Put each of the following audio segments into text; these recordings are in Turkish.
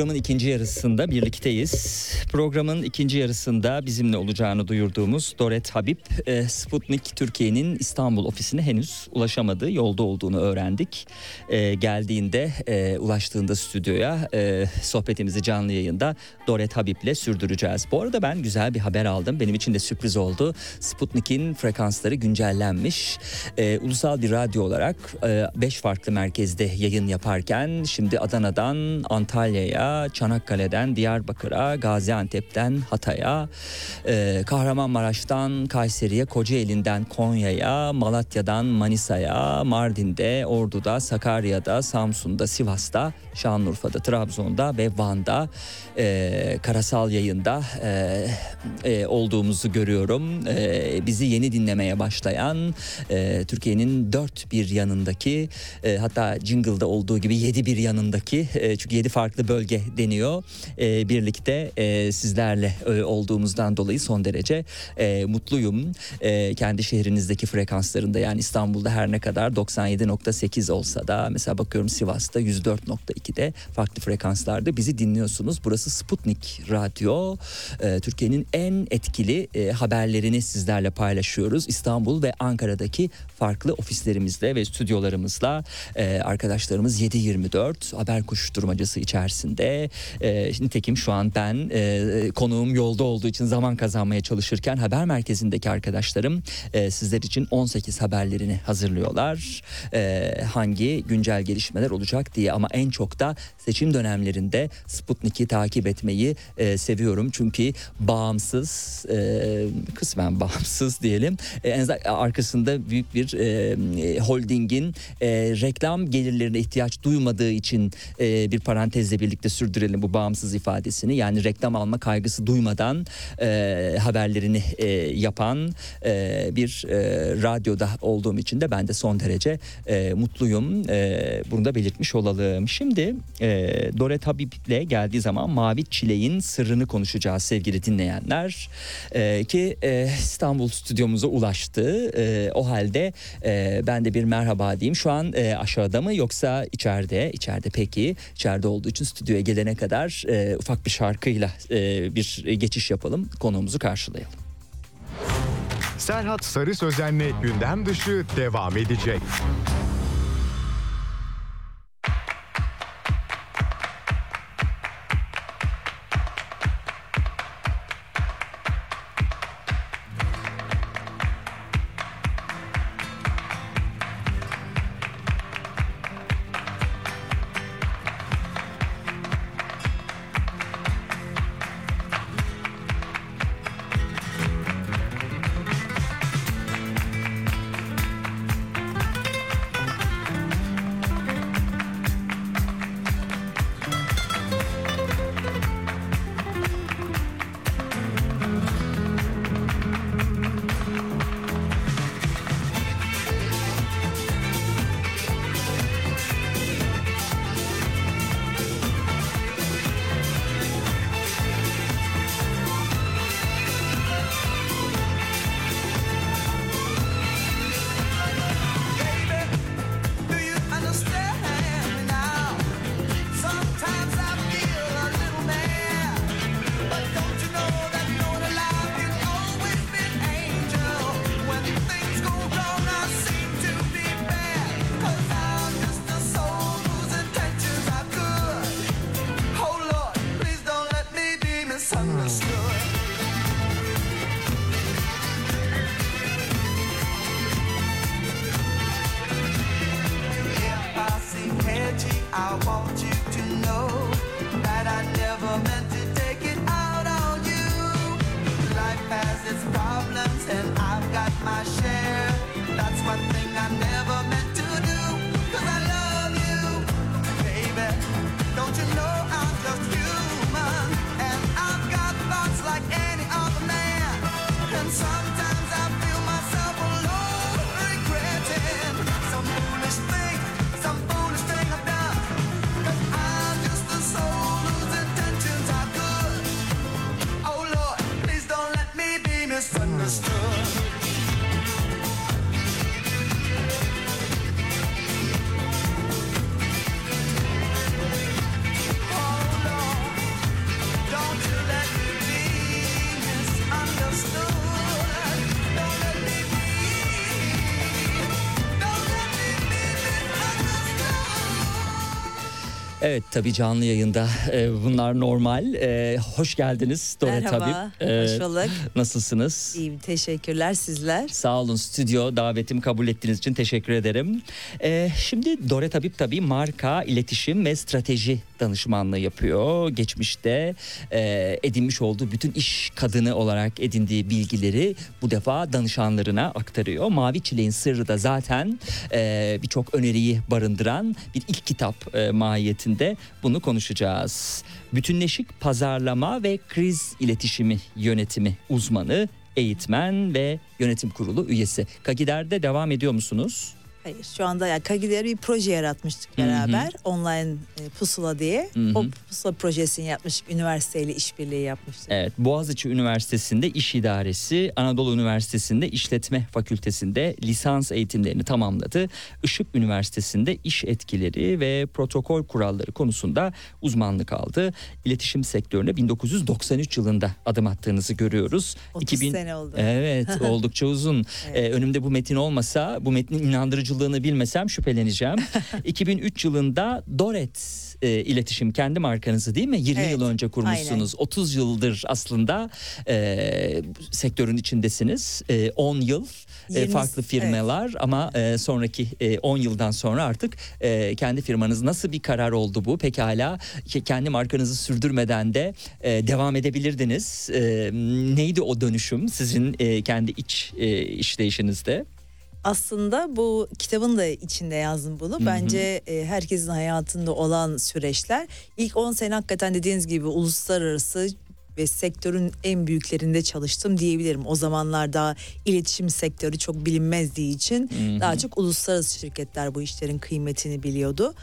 Programın ikinci yarısında birlikteyiz. Programın ikinci yarısında bizimle olacağını duyurduğumuz Doret Habib, e, Sputnik Türkiye'nin İstanbul ofisine henüz ulaşamadı. Yolda olduğunu öğrendik. E, geldiğinde, e, ulaştığında stüdyoya e, sohbetimizi canlı yayında Doret Habib'le sürdüreceğiz. Bu arada ben güzel bir haber aldım. Benim için de sürpriz oldu. Sputnik'in frekansları güncellenmiş. Ulusal bir radyo olarak 5 e, farklı merkezde yayın yaparken şimdi Adana'dan Antalya'ya, Çanakkale'den Diyarbakır'a, Gaziantep'ten Hatay'a, e, Kahramanmaraş'tan Kayseri'ye, Kocaeli'nden Konya'ya, Malatya'dan Manisa'ya, Mardin'de, Ordu'da, Sakarya'da, Samsun'da, Sivas'ta, Şanlıurfa'da, Trabzon'da ve Van'da e, karasal yayında e, e, olduğumuzu görüyorum. E, bizi yeni dinlemeye başlayan e, Türkiye'nin dört bir yanındaki e, hatta Jingle'da olduğu gibi yedi bir yanındaki e, çünkü yedi farklı bölge deniyor. E, birlikte e, sizlerle e, olduğumuzdan dolayı son derece e, mutluyum. E, kendi şehrinizdeki frekanslarında yani İstanbul'da her ne kadar 97.8 olsa da mesela bakıyorum Sivas'ta 104.2'de farklı frekanslarda bizi dinliyorsunuz. Burası Sputnik Radyo. E, Türkiye'nin en etkili e, haberlerini sizlerle paylaşıyoruz. İstanbul ve Ankara'daki farklı ofislerimizle ve stüdyolarımızla e, arkadaşlarımız 7-24 haber koşuşturmacası içerisinde. E, nitekim şu an ben e, konuğum yolda olduğu için zaman kazanmaya çalışırken haber merkezindeki arkadaşlarım e, sizler için 18 haberlerini hazırlıyorlar. E, hangi güncel gelişmeler olacak diye ama en çok da seçim dönemlerinde Sputnik'i takip etmeyi e, seviyorum. Çünkü bağımsız, e, kısmen bağımsız diyelim. E, en arkasında büyük bir e, holdingin e, reklam gelirlerine ihtiyaç duymadığı için e, bir parantezle birlikte sürdürelim bu bağımsız ifadesini. Yani reklam alma kaygısı duymadan e, haberlerini e, yapan e, bir e, radyoda olduğum için de ben de son derece e, mutluyum. E, bunu da belirtmiş olalım. Şimdi e, Doret Habib'le geldiği zaman Mavi Çileğin sırrını konuşacağız sevgili dinleyenler. E, ki e, İstanbul stüdyomuza ulaştı. E, o halde e, ben de bir merhaba diyeyim. Şu an e, aşağıda mı yoksa içeride? İçeride peki. İçeride olduğu için stüdyoya gelene kadar e, ufak bir şarkıyla e, bir geçiş yapalım. Konuğumuzu karşılayalım. Serhat Sarı Sözen'le gündem dışı devam edecek. Evet tabii canlı yayında e, bunlar normal. E, hoş geldiniz Dore Merhaba, Tabip. E, hoş bulduk. Nasılsınız? İyiyim, teşekkürler sizler. Sağ olun stüdyo davetimi kabul ettiğiniz için teşekkür ederim. E, şimdi Dore Tabip tabii marka, iletişim ve strateji danışmanlığı yapıyor. Geçmişte e, edinmiş olduğu bütün iş kadını olarak edindiği bilgileri bu defa danışanlarına aktarıyor. Mavi Çileğin Sırrı da zaten e, birçok öneriyi barındıran bir ilk kitap e, mahiyetinde bunu konuşacağız. Bütünleşik pazarlama ve kriz iletişimi yönetimi uzmanı, eğitmen ve yönetim kurulu üyesi. Kagider'de devam ediyor musunuz? Hayır şu anda yani Kagileri bir proje yaratmıştık beraber. Online e, pusula diye. Hı hı. O pusula projesini yapmıştık. Üniversiteyle işbirliği yapmıştık. Evet, Boğaziçi Üniversitesi'nde İş İdaresi, Anadolu Üniversitesi'nde İşletme Fakültesi'nde lisans eğitimlerini tamamladı. Işık Üniversitesi'nde iş etkileri ve protokol kuralları konusunda uzmanlık aldı. İletişim sektörüne 1993 yılında adım attığınızı görüyoruz. 30 sene oldu. Evet, oldukça uzun. Evet. Ee, önümde bu metin olmasa bu metnin inandırıcı savcılığını bilmesem şüpheleneceğim. 2003 yılında Doret e, iletişim kendi markanızı değil mi? 20 Evet, yıl önce kurmuşsunuz. 30 yıldır aslında e, sektörün içindesiniz. E, 10 yıl e, Yirmi- farklı firmalar ama e, sonraki e, 10 yıldan sonra artık e, kendi firmanız nasıl bir karar oldu bu? Pekala ke- kendi markanızı sürdürmeden de e, devam edebilirdiniz. E, neydi o dönüşüm sizin e, kendi iç e, işleyişinizde? Aslında bu kitabın da içinde yazdım bunu. Bence e, herkesin hayatında olan süreçler. İlk 10 sene hakikaten dediğiniz gibi uluslararası ve sektörün en büyüklerinde çalıştım diyebilirim. O zamanlar daha iletişim sektörü çok bilinmezdiği için daha çok uluslararası şirketler bu işlerin kıymetini biliyordu.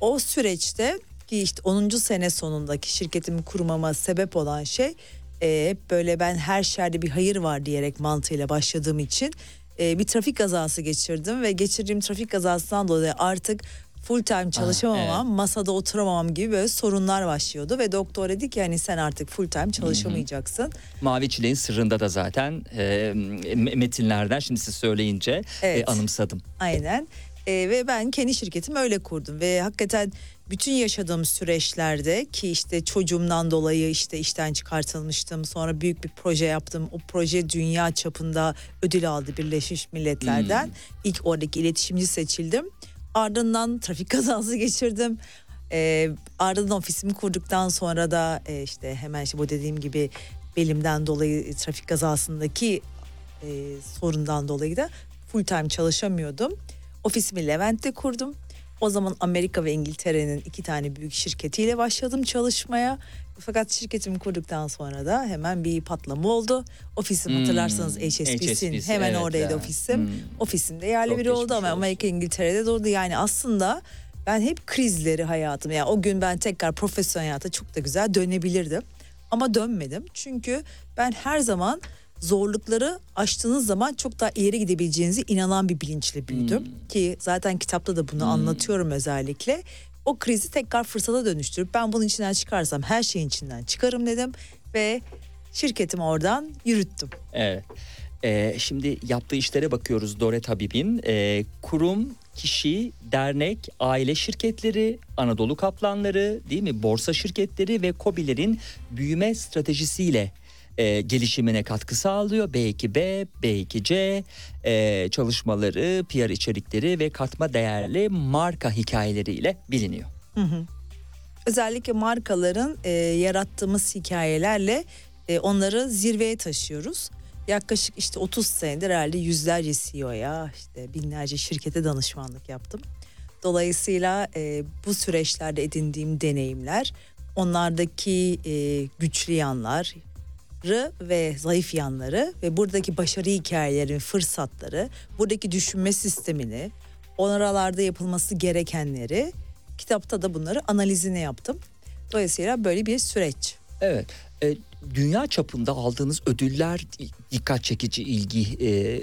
O süreçte ki işte 10. sene sonundaki şirketimi kurmama sebep olan şey e, hep böyle ben her şerde bir hayır var diyerek mantığıyla başladığım için e, bir trafik kazası geçirdim ve geçirdiğim trafik kazasından dolayı artık full time çalışamamam, masada oturamamam gibi böyle sorunlar başlıyordu ve doktor dedi ki hani sen artık full time çalışamayacaksın. Mavi Çileğin sırrında da zaten e, me- metinlerden şimdi siz söyleyince e, Evet. anımsadım. Aynen. Ee, ve ben kendi şirketimi öyle kurdum ve hakikaten bütün yaşadığım süreçlerde ki işte çocuğumdan dolayı işte işten çıkartılmıştım. Sonra büyük bir proje yaptım. O proje dünya çapında ödül aldı Birleşmiş Milletler'den. İlk oradaki iletişimci seçildim. Ardından trafik kazası geçirdim. Ee, ardından ofisimi kurduktan sonra da e, işte hemen işte bu dediğim gibi belimden dolayı trafik kazasındaki e, sorundan dolayı da full time çalışamıyordum. Ofisimi Levent'te kurdum. O zaman Amerika ve İngiltere'nin iki tane büyük şirketiyle başladım çalışmaya. Fakat şirketimi kurduktan sonra da hemen bir patlama oldu. Ofisim Hmm, hatırlarsanız HSBC'nin HSBC, hemen evet oradaydı ya. ofisim. Hmm. Ofisimde yerli biri oldu ama. Amerika İngiltere'de durdu. Yani aslında ben hep krizleri hayatım. Yani o gün ben tekrar profesyonel hayata çok da güzel dönebilirdim. Ama dönmedim. Çünkü ben her zaman zorlukları aştığınız zaman çok daha ileri gidebileceğinize inanan bir bilinçle büyüdüm. Ki zaten kitapta da bunu anlatıyorum özellikle. O krizi tekrar fırsata dönüştürüp ben bunun içinden çıkarsam her şeyin içinden çıkarım dedim. Ve şirketimi oradan yürüttüm. Evet. Ee, şimdi yaptığı işlere bakıyoruz Doret Habib'in. Ee, kurum, kişi, dernek, aile şirketleri, Anadolu Kaplanları, değil mi? Borsa şirketleri ve KOBİ'lerin büyüme stratejisiyle e, gelişimine katkı sağlıyor. B2B, B2C e, çalışmaları, PR içerikleri ve katma değerli marka hikayeleriyle biliniyor. Özellikle markaların e, yarattığımız hikayelerle e, onları zirveye taşıyoruz. Yaklaşık işte 30 senedir herhalde yüzlerce CEO'ya işte binlerce şirkete danışmanlık yaptım. Dolayısıyla e, bu süreçlerde edindiğim deneyimler, onlardaki e, güçlü yanları ve zayıf yanları ve buradaki başarı hikayelerin fırsatları, buradaki düşünme sistemini, oralarda yapılması gerekenleri kitapta da bunları analizini yaptım. Dolayısıyla böyle bir süreç. Evet. e, dünya çapında aldığınız ödüller dikkat çekici, ilgi e,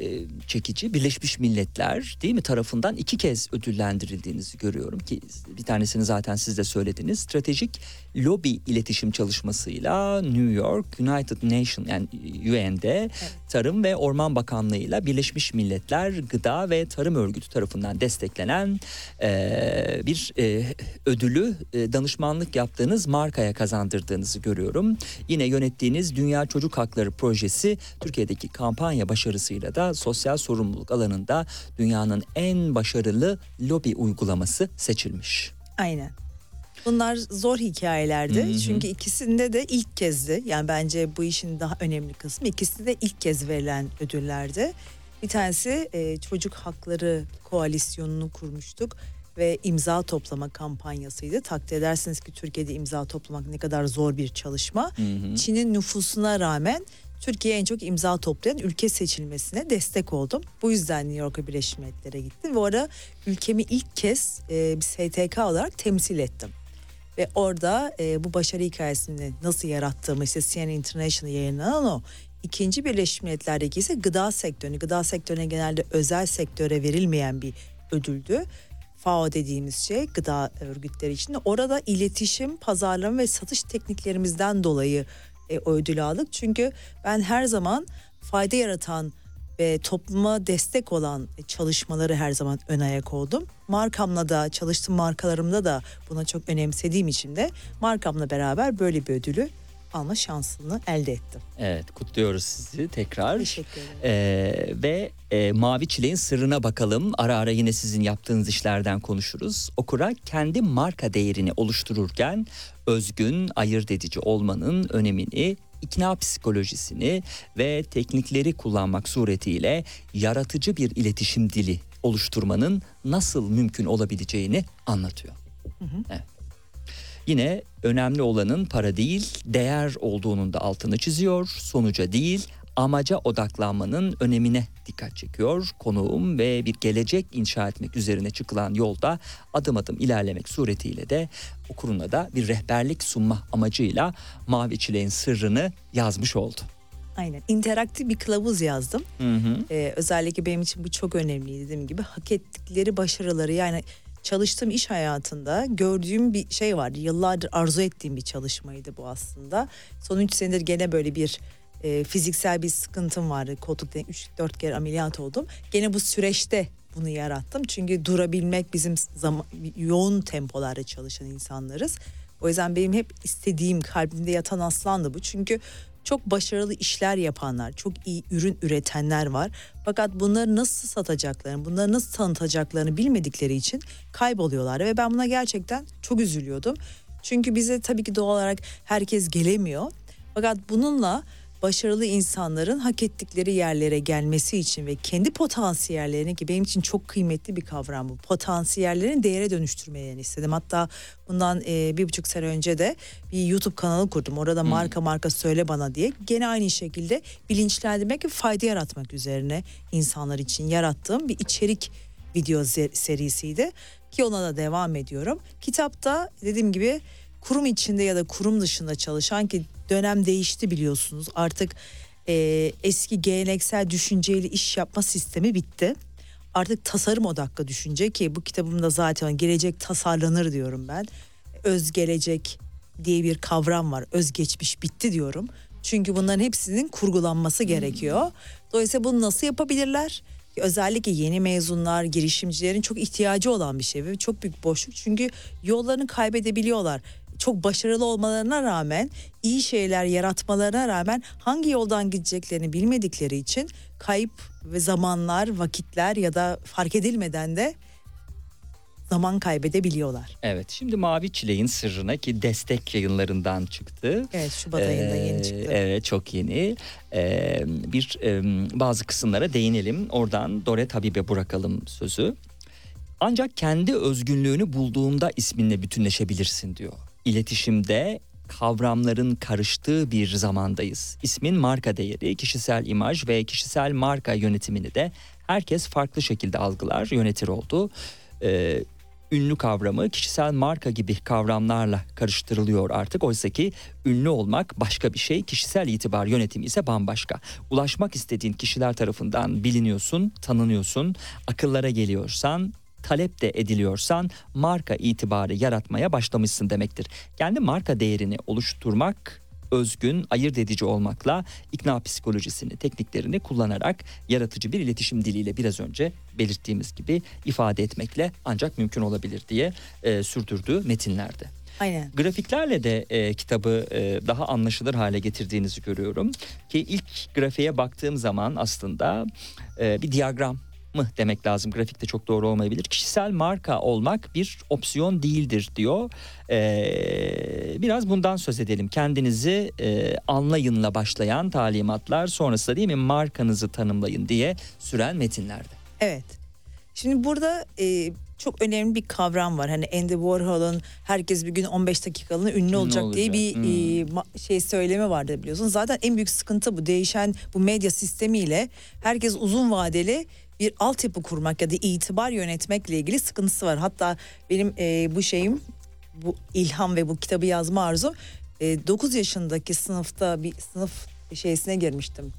çekici. Birleşmiş Milletler değil mi tarafından iki kez ödüllendirildiğinizi görüyorum ki bir tanesini zaten siz de söylediniz. Stratejik lobi iletişim çalışmasıyla New York United Nation yani UN'de Tarım ve Orman Bakanlığı'yla Birleşmiş Milletler Gıda ve Tarım Örgütü tarafından desteklenen e, bir e, ödülü e, danışmanlık yaptığınız markaya kazandırdığınızı görüyorum. Yine yönettiğiniz Dünya Çocuk Hakları Projesi Türkiye'deki kampanya başarısıyla da sosyal sorumluluk alanında dünyanın en başarılı lobi uygulaması seçilmiş. Aynen. Bunlar zor hikayelerdi. Hı hı. Çünkü ikisinde de ilk kezdi. Yani bence bu işin daha önemli kısmı ikisi de ilk kez verilen ödüllerdi. Bir tanesi e, çocuk hakları koalisyonunu kurmuştuk ve imza toplama kampanyasıydı. Takdir edersiniz ki Türkiye'de imza toplamak ne kadar zor bir çalışma. Çin'in nüfusuna rağmen Türkiye en çok imza toplayan ülke seçilmesine destek oldum. Bu yüzden New York'a Birleşmiş Milletler'e gittim ve orada ülkemi ilk kez e, bir STK olarak temsil ettim. Ve orada e, bu başarı hikayesini nasıl yarattığımı işte CNN International yayınlanan o. İkinci Birleşmiş Milletler'deki ise gıda sektörü. Gıda sektörüne genelde özel sektöre verilmeyen bir ödüldü. FAO dediğimiz şey gıda örgütleri için. Orada iletişim, pazarlama ve satış tekniklerimizden dolayı e, o aldık. Çünkü ben her zaman fayda yaratan ve topluma destek olan çalışmaları her zaman ön ayak oldum. Markamla da çalıştığım markalarımda da buna çok önemsediğim için de markamla beraber böyle bir ödülü alma şansını elde ettim. Evet kutluyoruz sizi tekrar. Teşekkür ederim. Ee, ve e, Mavi Çileğin sırrına bakalım. Ara ara yine sizin yaptığınız işlerden konuşuruz. Okura kendi marka değerini oluştururken özgün, ayırt edici olmanın önemini, ikna psikolojisini ve teknikleri kullanmak suretiyle yaratıcı bir iletişim dili oluşturmanın nasıl mümkün olabileceğini anlatıyor. Evet. Yine önemli olanın para değil, değer olduğunun da altını çiziyor. Sonuca değil, amaca odaklanmanın önemine dikkat çekiyor. Konuğum ve bir gelecek inşa etmek üzerine çıkılan yolda adım adım ilerlemek suretiyle de okuruna da bir rehberlik sunma amacıyla Mavi Çileğin sırrını yazmış oldu. Aynen. İnteraktif bir kılavuz yazdım. Hı hı. Ee, özellikle benim için bu çok önemli dediğim gibi hak ettikleri başarıları yani çalıştığım iş hayatında gördüğüm bir şey vardı. Yıllardır arzu ettiğim bir çalışmaydı bu aslında. Son 3 senedir gene böyle bir e, fiziksel bir sıkıntım vardı. Koltukta 3-4 kere ameliyat oldum. Gene bu süreçte bunu yarattım. Çünkü durabilmek bizim zaman, yoğun tempolarda çalışan insanlarız. O yüzden benim hep istediğim kalbimde yatan aslandı bu. Çünkü çok başarılı işler yapanlar, çok iyi ürün üretenler var. Fakat bunları nasıl satacaklarını, bunları nasıl tanıtacaklarını bilmedikleri için kayboluyorlar. Ve ben buna gerçekten çok üzülüyordum. Çünkü bize tabii ki doğal olarak herkes gelemiyor. Fakat bununla başarılı insanların hak ettikleri yerlere gelmesi için ve kendi potansiyellerini ki benim için çok kıymetli bir kavram bu. Potansiyellerini değere dönüştürmelerini istedim. Hatta bundan e, bir buçuk sene önce de bir YouTube kanalı kurdum. Orada marka marka söyle bana diye. Gene aynı şekilde bilinçlendirmek ve fayda yaratmak üzerine insanlar için yarattığım bir içerik video serisiydi. Ki ona da devam ediyorum. Kitapta dediğim gibi kurum içinde ya da kurum dışında çalışan ki dönem değişti biliyorsunuz. Artık e, eski geleneksel düşünceyle iş yapma sistemi bitti. Artık tasarım odaklı düşünce ki bu kitabımda zaten gelecek tasarlanır diyorum ben. Öz gelecek diye bir kavram var. Öz geçmiş bitti diyorum. Çünkü bunların hepsinin kurgulanması gerekiyor. Dolayısıyla bunu nasıl yapabilirler? Özellikle yeni mezunlar, girişimcilerin çok ihtiyacı olan bir şey ve çok büyük boşluk. Çünkü yollarını kaybedebiliyorlar çok başarılı olmalarına rağmen iyi şeyler yaratmalarına rağmen hangi yoldan gideceklerini bilmedikleri için kayıp ve zamanlar, vakitler ya da fark edilmeden de zaman kaybedebiliyorlar. Evet şimdi Mavi Çileğin sırrına ki destek yayınlarından çıktı. Evet Şubat ayında ee, yeni çıktı. Evet çok yeni. Ee, bir e, bazı kısımlara değinelim. Oradan Doret Habib'e bırakalım sözü. Ancak kendi özgünlüğünü bulduğunda isminle bütünleşebilirsin diyor iletişimde kavramların karıştığı bir zamandayız. İsmin marka değeri, kişisel imaj ve kişisel marka yönetimini de herkes farklı şekilde algılar, yönetir oldu. Ee, ünlü kavramı kişisel marka gibi kavramlarla karıştırılıyor artık. Oysa ki ünlü olmak başka bir şey, kişisel itibar yönetimi ise bambaşka. Ulaşmak istediğin kişiler tarafından biliniyorsun, tanınıyorsun, akıllara geliyorsan talep de ediliyorsan marka itibarı yaratmaya başlamışsın demektir. Kendi marka değerini oluşturmak özgün, ayırt edici olmakla ikna psikolojisini, tekniklerini kullanarak yaratıcı bir iletişim diliyle biraz önce belirttiğimiz gibi ifade etmekle ancak mümkün olabilir diye e, sürdürdüğü metinlerde. Aynen. Grafiklerle de e, kitabı e, daha anlaşılır hale getirdiğinizi görüyorum. Ki ilk grafiğe baktığım zaman aslında e, bir diyagram mı demek lazım. Grafikte çok doğru olmayabilir. Kişisel marka olmak bir opsiyon değildir diyor. Ee, biraz bundan söz edelim. Kendinizi e, anlayınla başlayan talimatlar sonrasında değil mi markanızı tanımlayın diye süren metinlerde. Evet. Şimdi burada e, çok önemli bir kavram var. Hani Andy Warhol'un herkes bir gün 15 dakikalığına ünlü, olacak, olacak diye bir hmm. e, şey söyleme vardı biliyorsun. Zaten en büyük sıkıntı bu. Değişen bu medya sistemiyle herkes uzun vadeli bir altyapı kurmak ya da itibar yönetmekle ilgili sıkıntısı var. Hatta benim e, bu şeyim bu ilham ve bu kitabı yazma arzum e, 9 yaşındaki sınıfta bir sınıf şeysine girmiştim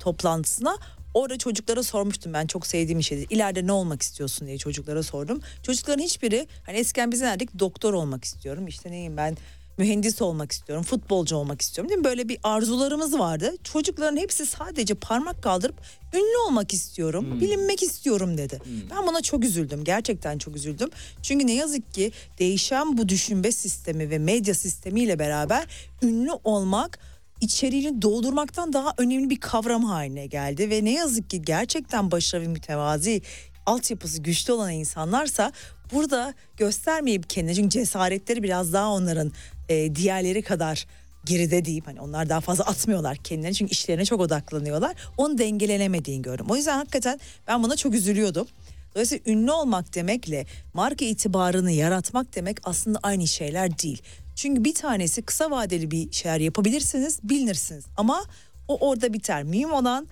toplantısına. Orada çocuklara sormuştum ben çok sevdiğim bir şeydi. İleride ne olmak istiyorsun diye çocuklara sordum. Çocukların hiçbiri hani eskiden bize nerede doktor olmak istiyorum. İşte neyim ben mühendis olmak istiyorum, futbolcu olmak istiyorum değil mi? Böyle bir arzularımız vardı. Çocukların hepsi sadece parmak kaldırıp ünlü olmak istiyorum, bilinmek istiyorum dedi. Ben buna çok üzüldüm. Gerçekten çok üzüldüm. Çünkü ne yazık ki değişen bu düşünme sistemi ve medya sistemiyle beraber ünlü olmak içeriğini doldurmaktan daha önemli bir kavram haline geldi ve ne yazık ki gerçekten başarılı mütevazi altyapısı güçlü olan insanlarsa burada göstermeyip kendini çünkü cesaretleri biraz daha onların e, diğerleri kadar geride deyip hani onlar daha fazla atmıyorlar kendilerini çünkü işlerine çok odaklanıyorlar. Onu dengelenemediğini gördüm. O yüzden hakikaten ben buna çok üzülüyordum. Dolayısıyla ünlü olmak demekle marka itibarını yaratmak demek aslında aynı şeyler değil. Çünkü bir tanesi kısa vadeli bir şeyler yapabilirsiniz, bilinirsiniz. Ama o orada biter. Mühim olan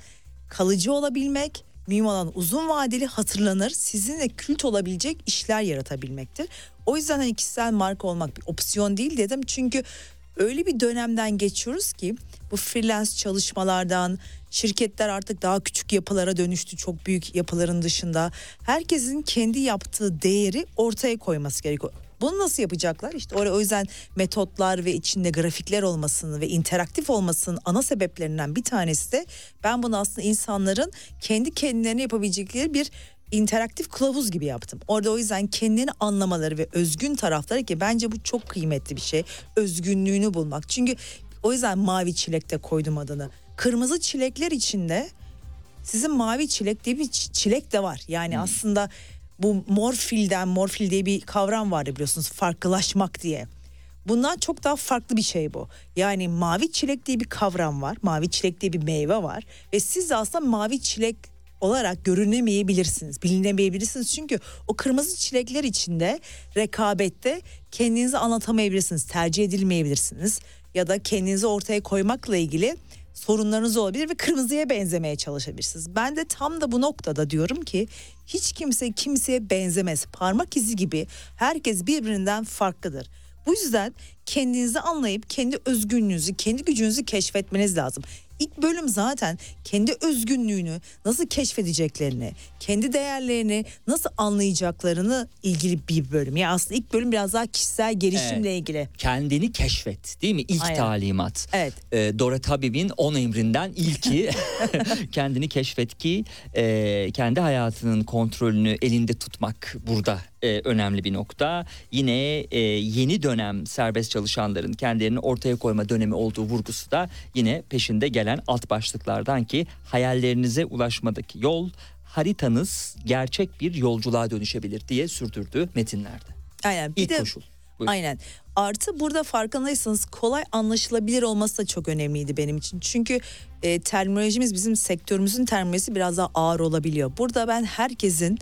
kalıcı olabilmek, mühim olan uzun vadeli hatırlanır, sizinle kült olabilecek işler yaratabilmektir. O yüzden hani kişisel marka olmak bir opsiyon değil dedim. Çünkü öyle bir dönemden geçiyoruz ki bu freelance çalışmalardan şirketler artık daha küçük yapılara dönüştü çok büyük yapıların dışında. Herkesin kendi yaptığı değeri ortaya koyması gerekiyor. Bunu nasıl yapacaklar? İşte oraya o yüzden metotlar ve içinde grafikler olmasını ve interaktif olmasının ana sebeplerinden bir tanesi de ben bunu aslında insanların kendi kendilerine yapabilecekleri bir interaktif kılavuz gibi yaptım. Orada o yüzden kendini anlamaları ve özgün tarafları ki bence bu çok kıymetli bir şey. Özgünlüğünü bulmak. Çünkü o yüzden mavi çilek de koydum adını. Kırmızı çilekler içinde sizin mavi çilek diye bir çilek de var. Yani hmm. aslında bu morfilden morfil diye bir kavram vardı biliyorsunuz farklılaşmak diye. Bundan çok daha farklı bir şey bu. Yani mavi çilek diye bir kavram var. Mavi çilek diye bir meyve var. Ve siz de aslında mavi çilek olarak görünemeyebilirsiniz, bilinemeyebilirsiniz. Çünkü o kırmızı çilekler içinde rekabette kendinizi anlatamayabilirsiniz, tercih edilmeyebilirsiniz. Ya da kendinizi ortaya koymakla ilgili sorunlarınız olabilir ve kırmızıya benzemeye çalışabilirsiniz. Ben de tam da bu noktada diyorum ki hiç kimse kimseye benzemez. Parmak izi gibi herkes birbirinden farklıdır. Bu yüzden kendinizi anlayıp kendi özgünlüğünüzü, kendi gücünüzü keşfetmeniz lazım. İlk bölüm zaten kendi özgünlüğünü nasıl keşfedeceklerini, kendi değerlerini nasıl anlayacaklarını ilgili bir bölüm. Yani aslında ilk bölüm biraz daha kişisel gelişimle evet. ilgili. Kendini keşfet değil mi? İlk Aynen. talimat. Evet. Ee, Dora Tabib'in 10 emrinden ilki kendini keşfet ki e, kendi hayatının kontrolünü elinde tutmak burada e, önemli bir nokta. Yine e, yeni dönem serbest çalışanların kendilerini ortaya koyma dönemi olduğu vurgusu da yine peşinde gelen alt başlıklardan ki hayallerinize ulaşmadaki yol haritanız gerçek bir yolculuğa dönüşebilir diye sürdürdü metinlerde. Aynen. Bir İlk de, koşul. Buyurun. Aynen. Artı burada farkındaysanız kolay anlaşılabilir olması da çok önemliydi benim için. Çünkü e, terminolojimiz bizim sektörümüzün terminolojisi biraz daha ağır olabiliyor. Burada ben herkesin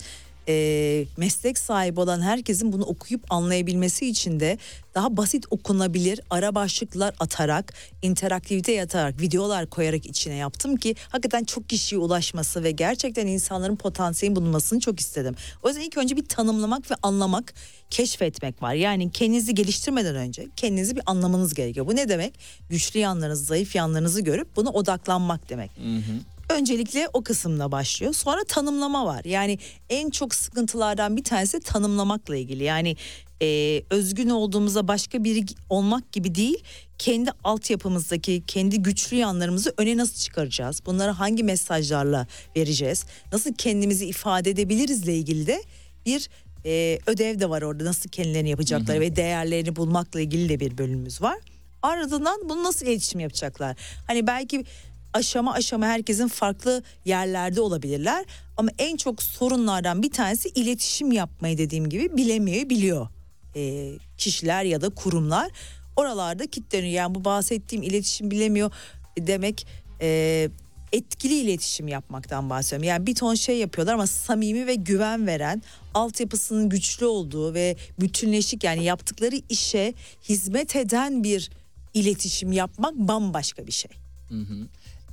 e, meslek sahibi olan herkesin bunu okuyup anlayabilmesi için de daha basit okunabilir ara başlıklar atarak, interaktivite yatarak, videolar koyarak içine yaptım ki hakikaten çok kişiye ulaşması ve gerçekten insanların potansiyelin bulunmasını çok istedim. O yüzden ilk önce bir tanımlamak ve anlamak, keşfetmek var. Yani kendinizi geliştirmeden önce kendinizi bir anlamanız gerekiyor. Bu ne demek? Güçlü yanlarınızı, zayıf yanlarınızı görüp buna odaklanmak demek. Hı hı. Öncelikle o kısımla başlıyor. Sonra tanımlama var. Yani en çok sıkıntılardan bir tanesi tanımlamakla ilgili. Yani e, özgün olduğumuza başka biri olmak gibi değil. Kendi altyapımızdaki kendi güçlü yanlarımızı öne nasıl çıkaracağız? Bunları hangi mesajlarla vereceğiz? Nasıl kendimizi ifade edebilirizle ilgili de bir e, ödev de var orada. Nasıl kendilerini yapacaklar hı hı. ve değerlerini bulmakla ilgili de bir bölümümüz var. Ardından bunu nasıl iletişim yapacaklar? Hani belki aşama aşama herkesin farklı yerlerde olabilirler. Ama en çok sorunlardan bir tanesi iletişim yapmayı dediğim gibi bilemeyebiliyor e, kişiler ya da kurumlar. Oralarda kilitleniyor. Yani bu bahsettiğim iletişim bilemiyor demek e, etkili iletişim yapmaktan bahsediyorum. Yani bir ton şey yapıyorlar ama samimi ve güven veren, altyapısının güçlü olduğu ve bütünleşik yani yaptıkları işe hizmet eden bir iletişim yapmak bambaşka bir şey. Hı hı.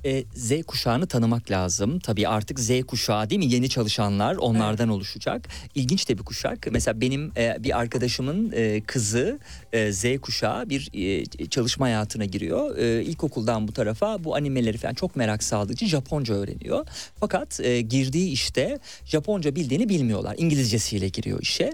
E, Z kuşağını tanımak lazım. Tabii artık Z kuşağı değil mi? Yeni çalışanlar onlardan evet. oluşacak. İlginç de bir kuşak. Mesela benim e, bir arkadaşımın e, kızı e, Z kuşağı bir e, çalışma hayatına giriyor. E, ilkokuldan bu tarafa bu animeleri falan çok merak saldığı için Japonca öğreniyor. Fakat e, girdiği işte Japonca bildiğini bilmiyorlar. İngilizcesiyle giriyor işe.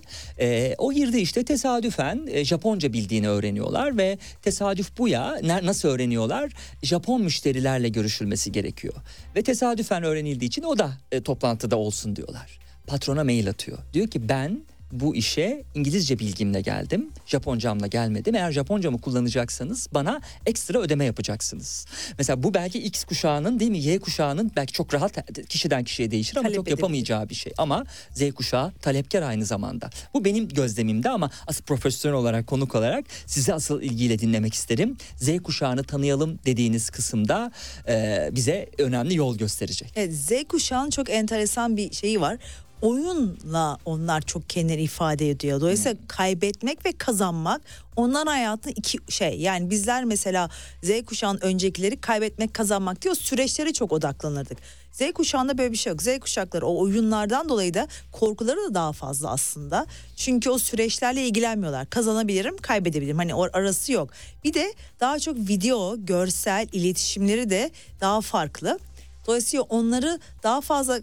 O girdi işte tesadüfen Japonca bildiğini öğreniyorlar ve tesadüf bu ya. Nasıl öğreniyorlar? Japon müşterilerle görüşülmesi gerekiyor. Ve tesadüfen öğrenildiği için o da toplantıda olsun diyorlar. Patrona mail atıyor. Diyor ki ben bu işe İngilizce bilgimle geldim. Japoncamla gelmedim. Eğer Japoncamı kullanacaksanız bana ekstra ödeme yapacaksınız. Mesela bu belki X kuşağının değil mi Y kuşağının belki çok rahat kişiden kişiye değişir ama Talep çok yapamayacağı bir şey. Ama Z kuşağı talepkar aynı zamanda. Bu benim gözlemimde ama asıl profesyonel olarak konuk olarak sizi asıl ilgiyle dinlemek isterim. Z kuşağını tanıyalım dediğiniz kısımda e, bize önemli yol gösterecek. Evet, Z kuşağının çok enteresan bir şeyi var oyunla onlar çok kendini ifade ediyor. Dolayısıyla hmm. kaybetmek ve kazanmak onların hayatı iki şey. Yani bizler mesela Z kuşağının öncekileri kaybetmek kazanmak diyor süreçlere çok odaklanırdık. Z kuşağında böyle bir şey yok. Z kuşakları o oyunlardan dolayı da korkuları da daha fazla aslında. Çünkü o süreçlerle ilgilenmiyorlar. Kazanabilirim, kaybedebilirim. Hani arası yok. Bir de daha çok video, görsel, iletişimleri de daha farklı. Dolayısıyla onları daha fazla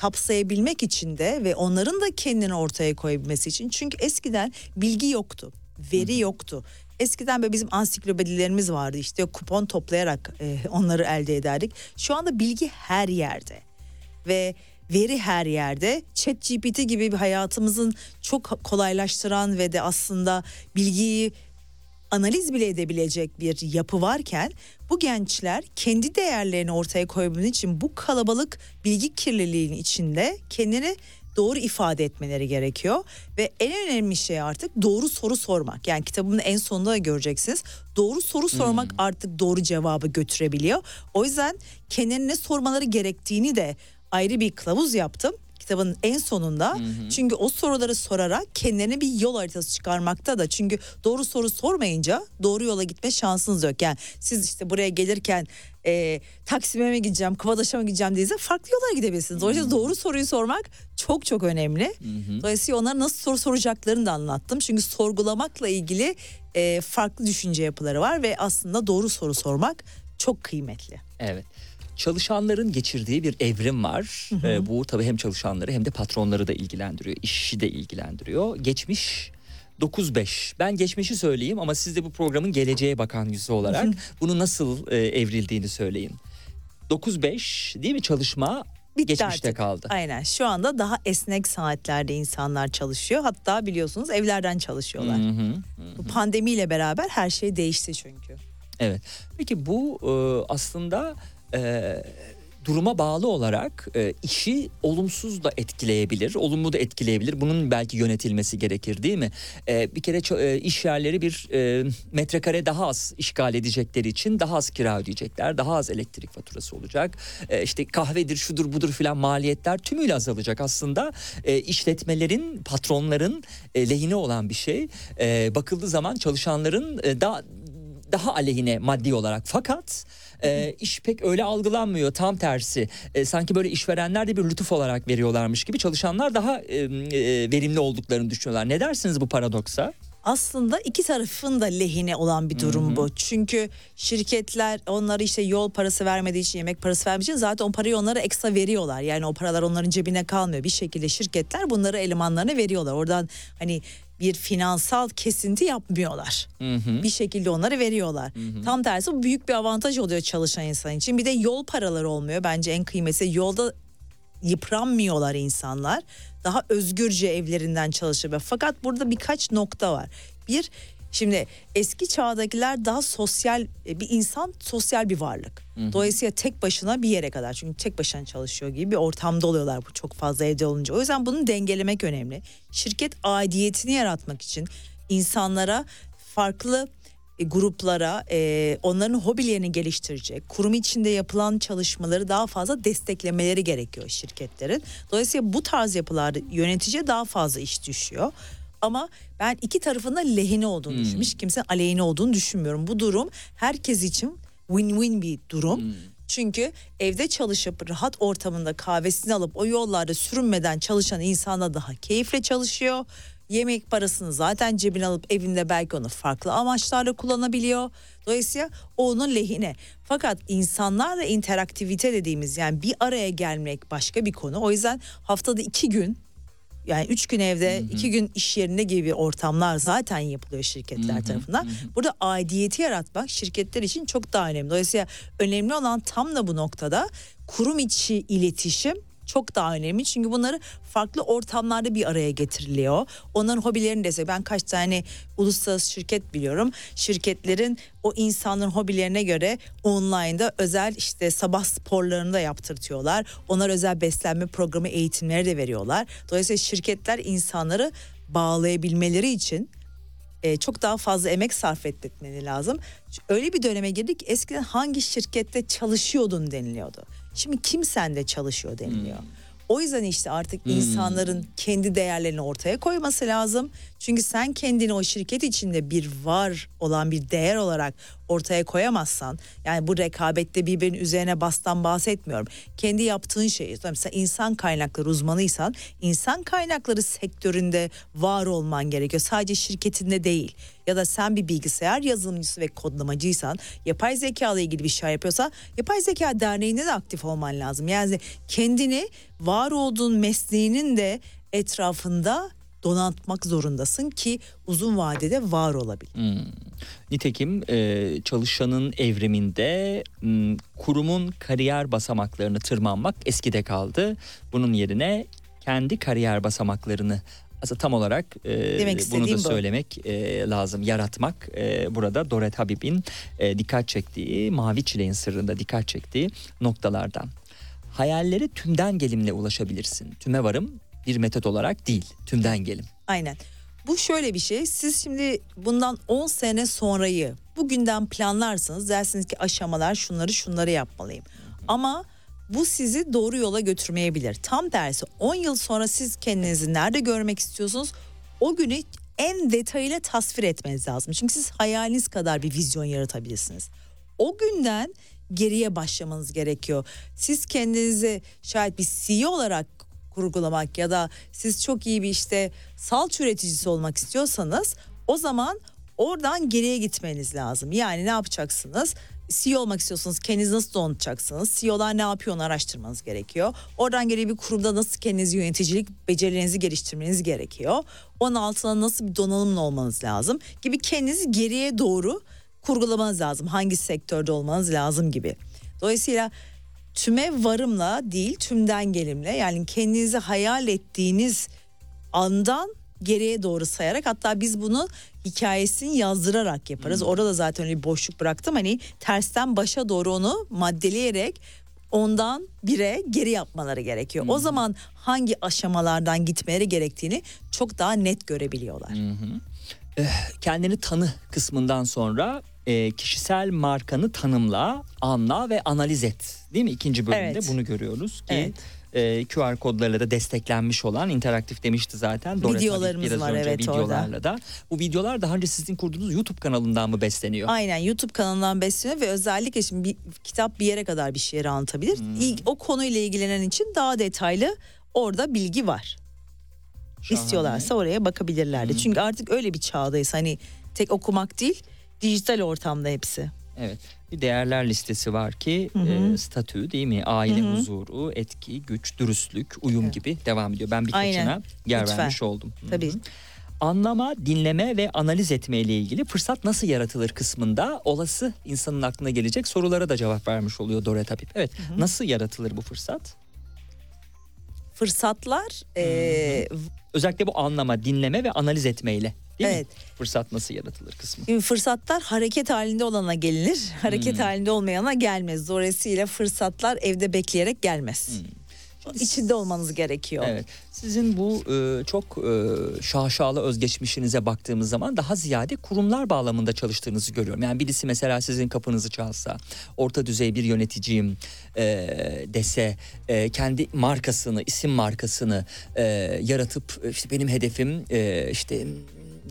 kapsayabilmek için de ve onların da kendini ortaya koyabilmesi için. Çünkü eskiden bilgi yoktu, veri yoktu. Eskiden böyle bizim ansiklopedilerimiz vardı işte kupon toplayarak e, onları elde ederdik. Şu anda bilgi her yerde ve veri her yerde. Chat GPT gibi bir hayatımızın çok kolaylaştıran ve de aslında bilgiyi analiz bile edebilecek bir yapı varken bu gençler kendi değerlerini ortaya koyabilmek için bu kalabalık bilgi kirliliğinin içinde kendini doğru ifade etmeleri gerekiyor ve en önemli şey artık doğru soru sormak. Yani kitabımın en sonunda da göreceksiniz. Doğru soru sormak hmm. artık doğru cevabı götürebiliyor. O yüzden kendine ne sormaları gerektiğini de ayrı bir kılavuz yaptım kitabın en sonunda. Hı hı. Çünkü o soruları sorarak kendilerine bir yol haritası çıkarmakta da. Çünkü doğru soru sormayınca doğru yola gitme şansınız yok. Yani siz işte buraya gelirken e, Taksim'e mi gideceğim, Kıvadaş'a mı gideceğim diye farklı yollara gidebilirsiniz. Dolayısıyla doğru soruyu sormak çok çok önemli. Hı hı. Dolayısıyla onlara nasıl soru soracaklarını da anlattım. Çünkü sorgulamakla ilgili e, farklı düşünce yapıları var ve aslında doğru soru sormak çok kıymetli. Evet çalışanların geçirdiği bir evrim var. Hı hı. E, bu tabii hem çalışanları hem de patronları da ilgilendiriyor, işi de ilgilendiriyor. Geçmiş 9-5. Ben geçmişi söyleyeyim ama siz de bu programın geleceğe bakan yüzü olarak bunu nasıl e, evrildiğini söyleyin. 9-5 değil mi çalışma Bitti geçmişte artık. kaldı. Aynen şu anda daha esnek saatlerde insanlar çalışıyor. Hatta biliyorsunuz evlerden çalışıyorlar. Hı hı, hı. Bu pandemiyle beraber her şey değişti çünkü. Evet. Peki bu e, aslında e, duruma bağlı olarak e, işi olumsuz da etkileyebilir, olumlu da etkileyebilir. Bunun belki yönetilmesi gerekir değil mi? E, bir kere e, iş yerleri bir e, metrekare daha az işgal edecekleri için daha az kira ödeyecekler, daha az elektrik faturası olacak. E, işte kahvedir, şudur budur filan maliyetler tümüyle azalacak. Aslında e, işletmelerin, patronların e, lehine olan bir şey. E, bakıldığı zaman çalışanların e, daha daha aleyhine maddi olarak fakat e, iş pek öyle algılanmıyor tam tersi e, sanki böyle işverenler de bir lütuf olarak veriyorlarmış gibi çalışanlar daha e, e, verimli olduklarını düşünüyorlar. Ne dersiniz bu paradoksa? aslında iki tarafın da lehine olan bir durum Hı-hı. bu. Çünkü şirketler onları işte yol parası vermediği için yemek parası vermediği için zaten o parayı onlara ekstra veriyorlar. Yani o paralar onların cebine kalmıyor. Bir şekilde şirketler bunları elemanlarına veriyorlar. Oradan hani bir finansal kesinti yapmıyorlar. Hı hı. Bir şekilde onları veriyorlar. Hı hı. Tam tersi bu büyük bir avantaj oluyor çalışan insan için. Bir de yol paraları olmuyor. Bence en kıymetli yolda yıpranmıyorlar insanlar. Daha özgürce evlerinden çalışıyor. Fakat burada birkaç nokta var. Bir Şimdi eski çağdakiler daha sosyal e, bir insan sosyal bir varlık. Hı hı. Dolayısıyla tek başına bir yere kadar çünkü tek başına çalışıyor gibi bir ortamda oluyorlar bu çok fazla evde olunca. O yüzden bunu dengelemek önemli. Şirket aidiyetini yaratmak için insanlara farklı e, gruplara e, onların hobilerini geliştirecek kurum içinde yapılan çalışmaları daha fazla desteklemeleri gerekiyor şirketlerin. Dolayısıyla bu tarz yapılarda yöneticiye daha fazla iş düşüyor. Ama ben iki tarafında lehine olduğunu hmm. düşünmüş. Kimse aleyhine olduğunu düşünmüyorum. Bu durum herkes için win-win bir durum. Hmm. Çünkü evde çalışıp rahat ortamında kahvesini alıp o yollarda sürünmeden çalışan insana daha keyifle çalışıyor. Yemek parasını zaten cebine alıp evinde belki onu farklı amaçlarla kullanabiliyor. Dolayısıyla o onun lehine. Fakat insanlarla interaktivite dediğimiz yani bir araya gelmek başka bir konu. O yüzden haftada iki gün yani üç gün evde, iki gün iş yerinde gibi ortamlar zaten yapılıyor şirketler tarafından. Burada aidiyeti yaratmak şirketler için çok daha önemli. Dolayısıyla önemli olan tam da bu noktada kurum içi iletişim çok daha önemli. Çünkü bunları farklı ortamlarda bir araya getiriliyor. Onların hobilerini desek ben kaç tane uluslararası şirket biliyorum. Şirketlerin o insanların hobilerine göre online'da özel işte sabah sporlarını da yaptırtıyorlar. Onlar özel beslenme programı eğitimleri de veriyorlar. Dolayısıyla şirketler insanları bağlayabilmeleri için e, çok daha fazla emek sarf etmeleri lazım. Öyle bir döneme girdik ki eskiden hangi şirkette çalışıyordun deniliyordu. Şimdi kim sende çalışıyor deniliyor. O yüzden işte artık insanların kendi değerlerini ortaya koyması lazım. Çünkü sen kendini o şirket içinde bir var olan bir değer olarak ortaya koyamazsan yani bu rekabette birbirinin üzerine bastan bahsetmiyorum. Kendi yaptığın şeyi mesela insan kaynakları uzmanıysan insan kaynakları sektöründe var olman gerekiyor. Sadece şirketinde değil ya da sen bir bilgisayar yazılımcısı ve kodlamacıysan yapay zeka ile ilgili bir şey yapıyorsa yapay zeka derneğinde de aktif olman lazım. Yani kendini var olduğun mesleğinin de etrafında donatmak zorundasın ki uzun vadede var olabil. Hmm. Nitekim e, çalışanın evriminde m, kurumun kariyer basamaklarını tırmanmak eskide kaldı. Bunun yerine kendi kariyer basamaklarını aslında tam olarak e, Demek bunu da bu. söylemek e, lazım. Yaratmak e, burada Doret Habib'in e, dikkat çektiği, Mavi Çileğin sırrında dikkat çektiği noktalardan. Hayalleri tümden gelimle ulaşabilirsin. Tüme varım bir metot olarak değil, tümden gelim. Aynen. Bu şöyle bir şey. Siz şimdi bundan 10 sene sonrayı bugünden planlarsanız dersiniz ki aşamalar şunları şunları yapmalıyım. Ama bu sizi doğru yola götürmeyebilir. Tam tersi 10 yıl sonra siz kendinizi nerede görmek istiyorsunuz? O günü en detayıyla tasvir etmeniz lazım. Çünkü siz hayaliniz kadar bir vizyon yaratabilirsiniz. O günden geriye başlamanız gerekiyor. Siz kendinizi şayet bir CEO olarak kurgulamak ya da siz çok iyi bir işte salç üreticisi olmak istiyorsanız o zaman oradan geriye gitmeniz lazım. Yani ne yapacaksınız? CEO olmak istiyorsanız kendinizi nasıl donatacaksınız? CEO'lar ne yapıyor onu araştırmanız gerekiyor. Oradan geriye bir kurumda nasıl kendinizi yöneticilik becerilerinizi geliştirmeniz gerekiyor. Onun altına nasıl bir donanımlı olmanız lazım gibi kendinizi geriye doğru kurgulamanız lazım. Hangi sektörde olmanız lazım gibi. Dolayısıyla tüme varımla değil tümden gelimle yani kendinizi hayal ettiğiniz andan geriye doğru sayarak hatta biz bunu hikayesini yazdırarak yaparız. Orada da zaten öyle bir boşluk bıraktım. Hani tersten başa doğru onu maddeleyerek ondan bire geri yapmaları gerekiyor. O zaman hangi aşamalardan gitmeleri gerektiğini çok daha net görebiliyorlar. kendini tanı kısmından sonra e, kişisel markanı tanımla, anla ve analiz et. Değil mi? İkinci bölümde Evet. bunu görüyoruz ki Evet. e, QR kodlarla da desteklenmiş olan interaktif demişti zaten. Doret Videolarımız biraz var, önce evet, videolarla da. Bu videolar daha önce sizin kurduğunuz YouTube kanalından mı besleniyor? Aynen YouTube kanalından besleniyor ve özellikle şimdi bir kitap bir yere kadar bir şeyleri anlatabilir. İlk- o konuyla ilgilenen için daha detaylı orada bilgi var. Şahane. İstiyorlarsa oraya bakabilirlerdi. Çünkü artık öyle bir çağdayız. Hani tek okumak değil, dijital ortamda hepsi. Evet. Bir değerler listesi var ki e, statü değil mi? Aile huzuru, etki, güç, dürüstlük, uyum gibi devam ediyor. Ben birkaçına Aynen. yer Lütfen. vermiş oldum. Hı hı. Tabii. Anlama, dinleme ve analiz etme ile ilgili fırsat nasıl yaratılır kısmında olası insanın aklına gelecek sorulara da cevap vermiş oluyor Doret Habib. Evet, nasıl yaratılır bu fırsat? Fırsatlar e, Özellikle bu anlama, dinleme ve analiz etme ile değil Evet. mi? Fırsat nasıl yaratılır kısmı. Şimdi fırsatlar hareket halinde olana gelinir. Hareket halinde olmayana gelmez. Dolayısıyla fırsatlar evde bekleyerek gelmez. İçinde olmanız gerekiyor. Evet. Sizin bu e, çok e, şaşalı özgeçmişinize baktığımız zaman daha ziyade kurumlar bağlamında çalıştığınızı görüyorum. Yani birisi mesela sizin kapınızı çalsa, orta düzey bir yöneticiyim e, dese, e, kendi markasını, isim markasını e, yaratıp işte benim hedefim e, işte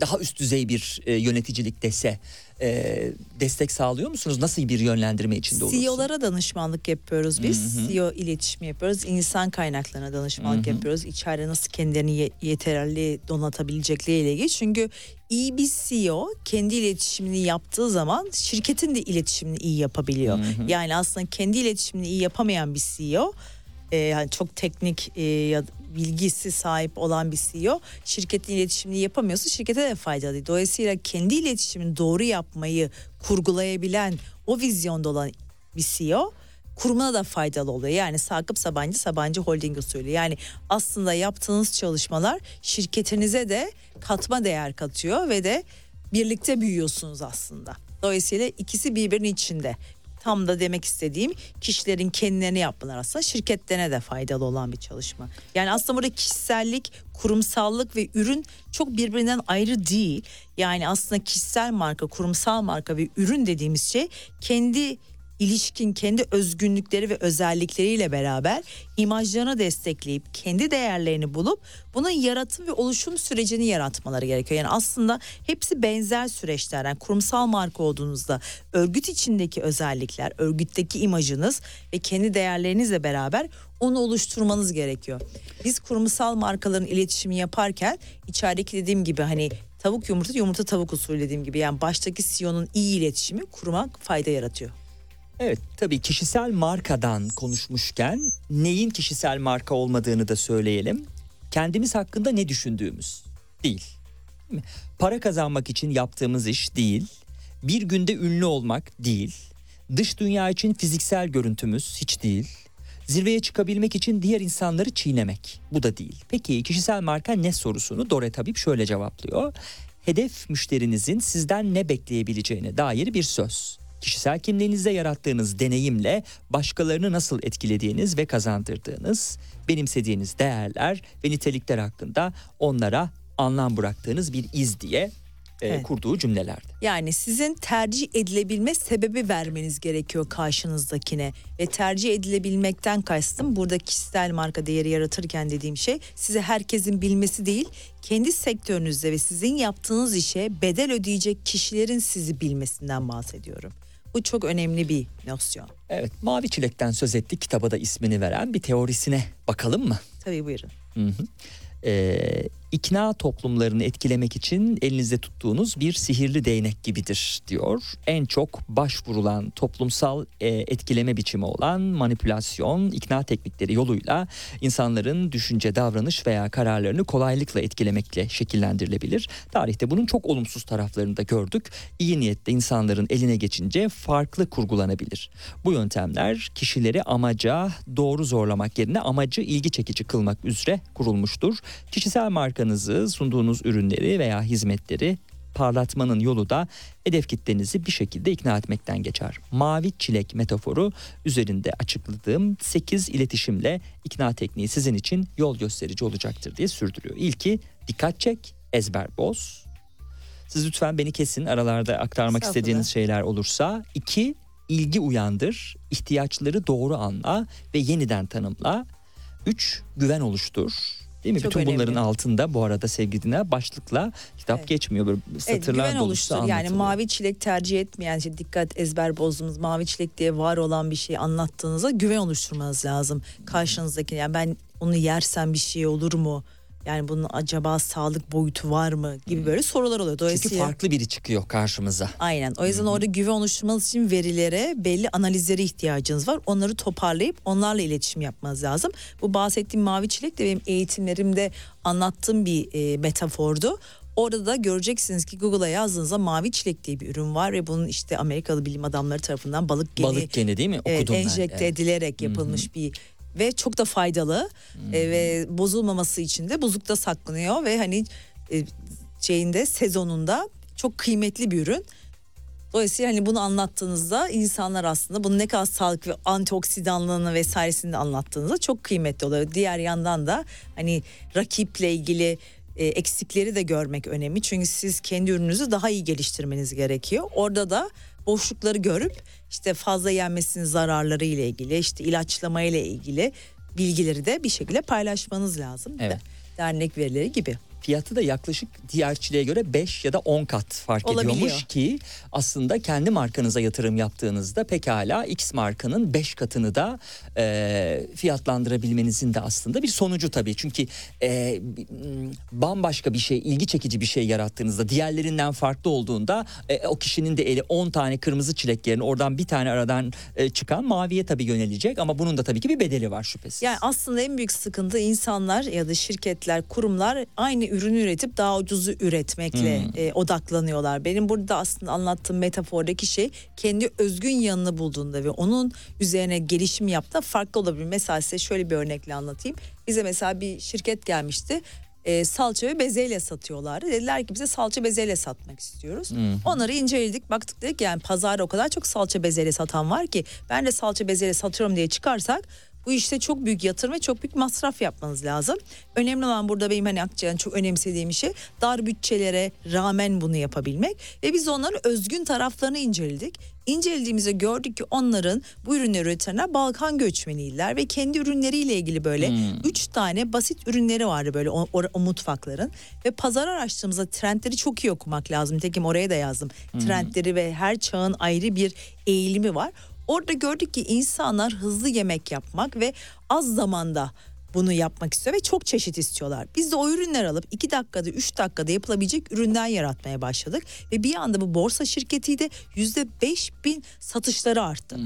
daha üst düzey bir e, yöneticilik dese e, destek sağlıyor musunuz? Nasıl bir yönlendirme içinde olursun? CEO'lara danışmanlık yapıyoruz biz. Hı hı. CEO iletişimi yapıyoruz. İnsan kaynaklarına danışmanlık Hı hı. yapıyoruz. İçeride nasıl kendilerini ye- yeterli donatabilecekleriyle ilgili. Çünkü iyi bir CEO kendi iletişimini yaptığı zaman şirketin de iletişimini iyi yapabiliyor. Hı hı. Yani aslında kendi iletişimini iyi yapamayan bir CEO e, yani çok teknik e, ya bilgisi sahip olan bir CEO şirketin iletişimini yapamıyorsa şirkete de faydalı değil. Dolayısıyla kendi iletişimini doğru yapmayı kurgulayabilen o vizyonda olan bir CEO kurumuna da faydalı oluyor. Yani Sakıp Sabancı Sabancı Holding usulü. Yani aslında yaptığınız çalışmalar şirketinize de katma değer katıyor ve de birlikte büyüyorsunuz aslında. Dolayısıyla ikisi birbirinin içinde. Tam da demek istediğim kişilerin kendilerini yapmaları aslında şirketlerine de faydalı olan bir çalışma. Yani aslında burada kişisellik, kurumsallık ve ürün çok birbirinden ayrı değil. Yani aslında kişisel marka, kurumsal marka ve ürün dediğimiz şey kendi ilişkin kendi özgünlükleri ve özellikleriyle beraber imajlarını destekleyip kendi değerlerini bulup bunun yaratım ve oluşum sürecini yaratmaları gerekiyor. Yani aslında hepsi benzer süreçler. Yani kurumsal marka olduğunuzda örgüt içindeki özellikler, örgütteki imajınız ve kendi değerlerinizle beraber onu oluşturmanız gerekiyor. Biz kurumsal markaların iletişimi yaparken içerideki dediğim gibi hani tavuk yumurta yumurta tavuk usulü dediğim gibi yani baştaki CEO'nun iyi iletişimi kuruma fayda yaratıyor. Evet tabii kişisel markadan konuşmuşken neyin kişisel marka olmadığını da söyleyelim. Kendimiz hakkında ne düşündüğümüz değil. Değil? Para kazanmak için yaptığımız iş değil. Bir günde ünlü olmak değil. Dış dünya için fiziksel görüntümüz hiç değil. Zirveye çıkabilmek için diğer insanları çiğnemek. Bu da değil. Peki kişisel marka ne sorusunu Dore Tabip şöyle cevaplıyor. Hedef müşterinizin sizden ne bekleyebileceğine dair bir söz. Kişisel kimliğinizde yarattığınız deneyimle başkalarını nasıl etkilediğiniz ve kazandırdığınız, benimsediğiniz değerler ve nitelikler hakkında onlara anlam bıraktığınız bir iz diye e, Evet. kurduğu cümlelerde. Yani sizin tercih edilebilme sebebi vermeniz gerekiyor karşınızdakine. Ve tercih edilebilmekten kastım burada kişisel marka değeri yaratırken dediğim şey size herkesin bilmesi değil, kendi sektörünüzde ve sizin yaptığınız işe bedel ödeyecek kişilerin sizi bilmesinden bahsediyorum. Bu çok önemli bir nosyon. Evet, Mavi Çilek'ten söz ettik. Kitaba da ismini veren bir teorisine bakalım mı? Tabii buyurun. Hı hı. Ee, ikna toplumlarını etkilemek için elinizde tuttuğunuz bir sihirli değnek gibidir diyor. En çok başvurulan toplumsal e, etkileme biçimi olan manipülasyon, ikna teknikleri yoluyla insanların düşünce, davranış veya kararlarını kolaylıkla etkilemekle şekillendirilebilir. Tarihte bunun çok olumsuz taraflarını da gördük. İyi niyetle insanların eline geçince farklı kurgulanabilir. Bu yöntemler kişileri amaca doğru zorlamak yerine amacı ilgi çekici kılmak üzere kurulmuştur. Kişisel markanızı, sunduğunuz ürünleri veya hizmetleri parlatmanın yolu da hedef kitlenizi bir şekilde ikna etmekten geçer. Mavi çilek metaforu üzerinde açıkladığım 8 iletişimle ikna tekniği sizin için yol gösterici olacaktır diye sürdürüyor. İlki dikkat çek, ezber boz. Siz lütfen beni kesin aralarda aktarmak istediğiniz şeyler olursa. İki, ilgi uyandır, ihtiyaçları doğru anla ve yeniden tanımla. Üç, güven oluştur. Değil mi? Çok Bütün bunların önemli. altında bu arada sevgili dinleyenler başlıkla kitap Evet. geçmiyor. Böyle Evet, satırlar güven dolusu oluştur. Yani anlatılıyor. mavi çilek tercih etmeyen, işte dikkat ezber bozduğumuz mavi çilek diye var olan bir şeyi anlattığınızda güven oluşturmanız lazım. Karşınızdaki yani ben onu yersem bir şey olur mu? Yani bunun acaba sağlık boyutu var mı gibi böyle sorular oluyor. Çünkü Dolayısıyla farklı biri çıkıyor karşımıza. Aynen. O yüzden orada güven oluşturmanız için verilere, belli analizlere ihtiyacınız var. Onları toparlayıp onlarla iletişim yapmanız lazım. Bu bahsettiğim mavi çilek de benim eğitimlerimde anlattığım bir e, metafordu. Orada da göreceksiniz ki Google'a yazdığınızda mavi çilek diye bir ürün var ve bunun işte Amerikalı bilim adamları tarafından balık geni Balık geni değil mi? evet, Okudum ben. enjekte Evet. edilerek yapılmış bir ve çok da faydalı E, ve bozulmaması için de buzlukta saklanıyor ve hani e, şeyinde sezonunda çok kıymetli bir ürün. Dolayısıyla hani bunu anlattığınızda insanlar aslında bunun ne kadar sağlık ve antioksidanlığını vesairesini de anlattığınızda çok kıymetli oluyor. Diğer yandan da hani rakiple ilgili e, eksikleri de görmek önemli. Çünkü siz kendi ürününüzü daha iyi geliştirmeniz gerekiyor. Orada da boşlukları görüp işte fazla yenmesinin zararları ile ilgili işte ilaçlama ile ilgili bilgileri de bir şekilde paylaşmanız lazım. Evet. Dernek verileri gibi. Fiyatı da yaklaşık diğer çileğe göre 5 ya da 10 kat fark Olabiliyor. ediyormuş ki aslında kendi markanıza yatırım yaptığınızda pekala X markanın 5 katını da e, fiyatlandırabilmenizin de aslında bir sonucu tabii. Çünkü e, bambaşka bir şey, ilgi çekici bir şey yarattığınızda diğerlerinden farklı olduğunda e, o kişinin de eli 10 tane kırmızı çilek yerine oradan bir tane aradan e, çıkan maviye tabii yönelecek ama bunun da tabii ki bir bedeli var şüphesiz. Yani aslında en büyük sıkıntı insanlar ya da şirketler, kurumlar aynı ürünü üretip daha ucuzu üretmekle Hmm. e, odaklanıyorlar. Benim burada aslında anlattığım metafordaki şey kendi özgün yanını bulduğunda ve onun üzerine gelişim yaptığında farklı olabilir. Mesela size şöyle bir örnekle anlatayım. Bize mesela bir şirket gelmişti. E, salça ve bezelye satıyorlardı. Dediler ki bize salça bezelye satmak istiyoruz. Onları inceledik baktık dedik yani pazarda o kadar çok salça bezelye satan var ki ben de salça bezelye satıyorum diye çıkarsak bu işte çok büyük yatırım ve çok büyük masraf yapmanız lazım. Önemli olan burada benim hani Akçay'ın çok önemsediğim şey dar bütçelere rağmen bunu yapabilmek. Ve biz onların özgün taraflarını inceledik. İncelediğimizde gördük ki onların bu ürünleri üretenler Balkan göçmeniydiler ve kendi ürünleriyle ilgili böyle üç tane basit ürünleri vardı böyle o, o- o mutfakların. Ve pazar araştırdığımızda trendleri çok iyi okumak lazım. Tekim oraya da yazdım. Trendleri ve her çağın ayrı bir eğilimi var. Orada gördük ki insanlar hızlı yemek yapmak ve az zamanda bunu yapmak istiyor ve çok çeşit istiyorlar. Biz de o ürünler alıp 2 dakikada 3 dakikada yapılabilecek ürünler yaratmaya başladık. Ve bir anda bu borsa şirketiydi %5 bin satışları arttı.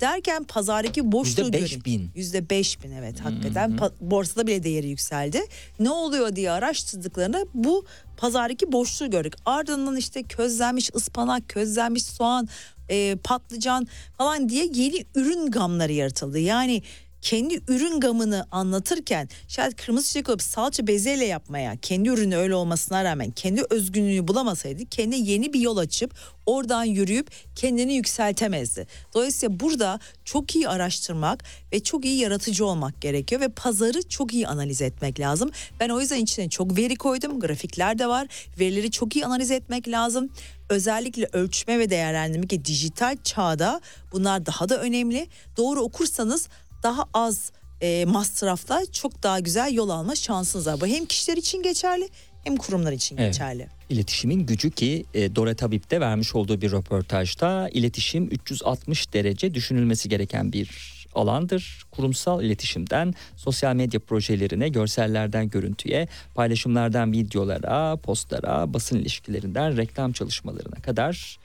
Derken pazardaki boşluğu Yüzde beş görün. bin. Yüzde beş bin evet hakikaten Pa- borsada bile değeri yükseldi. Ne oluyor diye araştırdıklarında bu pazardaki boşluğu gördük. Ardından işte közlenmiş ıspanak, közlenmiş soğan, e, patlıcan falan diye yeni ürün gamları yaratıldı. Yani kendi ürün gamını anlatırken şayet kırmızı çiçek salça bezelye yapmaya kendi ürünü öyle olmasına rağmen kendi özgünlüğünü bulamasaydı kendi yeni bir yol açıp oradan yürüyüp kendini yükseltemezdi. Dolayısıyla burada çok iyi araştırmak ve çok iyi yaratıcı olmak gerekiyor ve pazarı çok iyi analiz etmek lazım. Ben o yüzden içine çok veri koydum. Grafikler de var. Verileri çok iyi analiz etmek lazım. Özellikle ölçme ve değerlendirme ki dijital çağda bunlar daha da önemli. Doğru okursanız daha az e, masrafla çok daha güzel yol alma şansınız var. Bu hem kişiler için geçerli hem kurumlar için Evet. geçerli. İletişimin gücü ki e, Doret Habib de vermiş olduğu bir röportajda iletişim 360 derece düşünülmesi gereken bir alandır. Kurumsal iletişimden sosyal medya projelerine, görsellerden görüntüye, paylaşımlardan videolara, postlara, basın ilişkilerinden reklam çalışmalarına kadar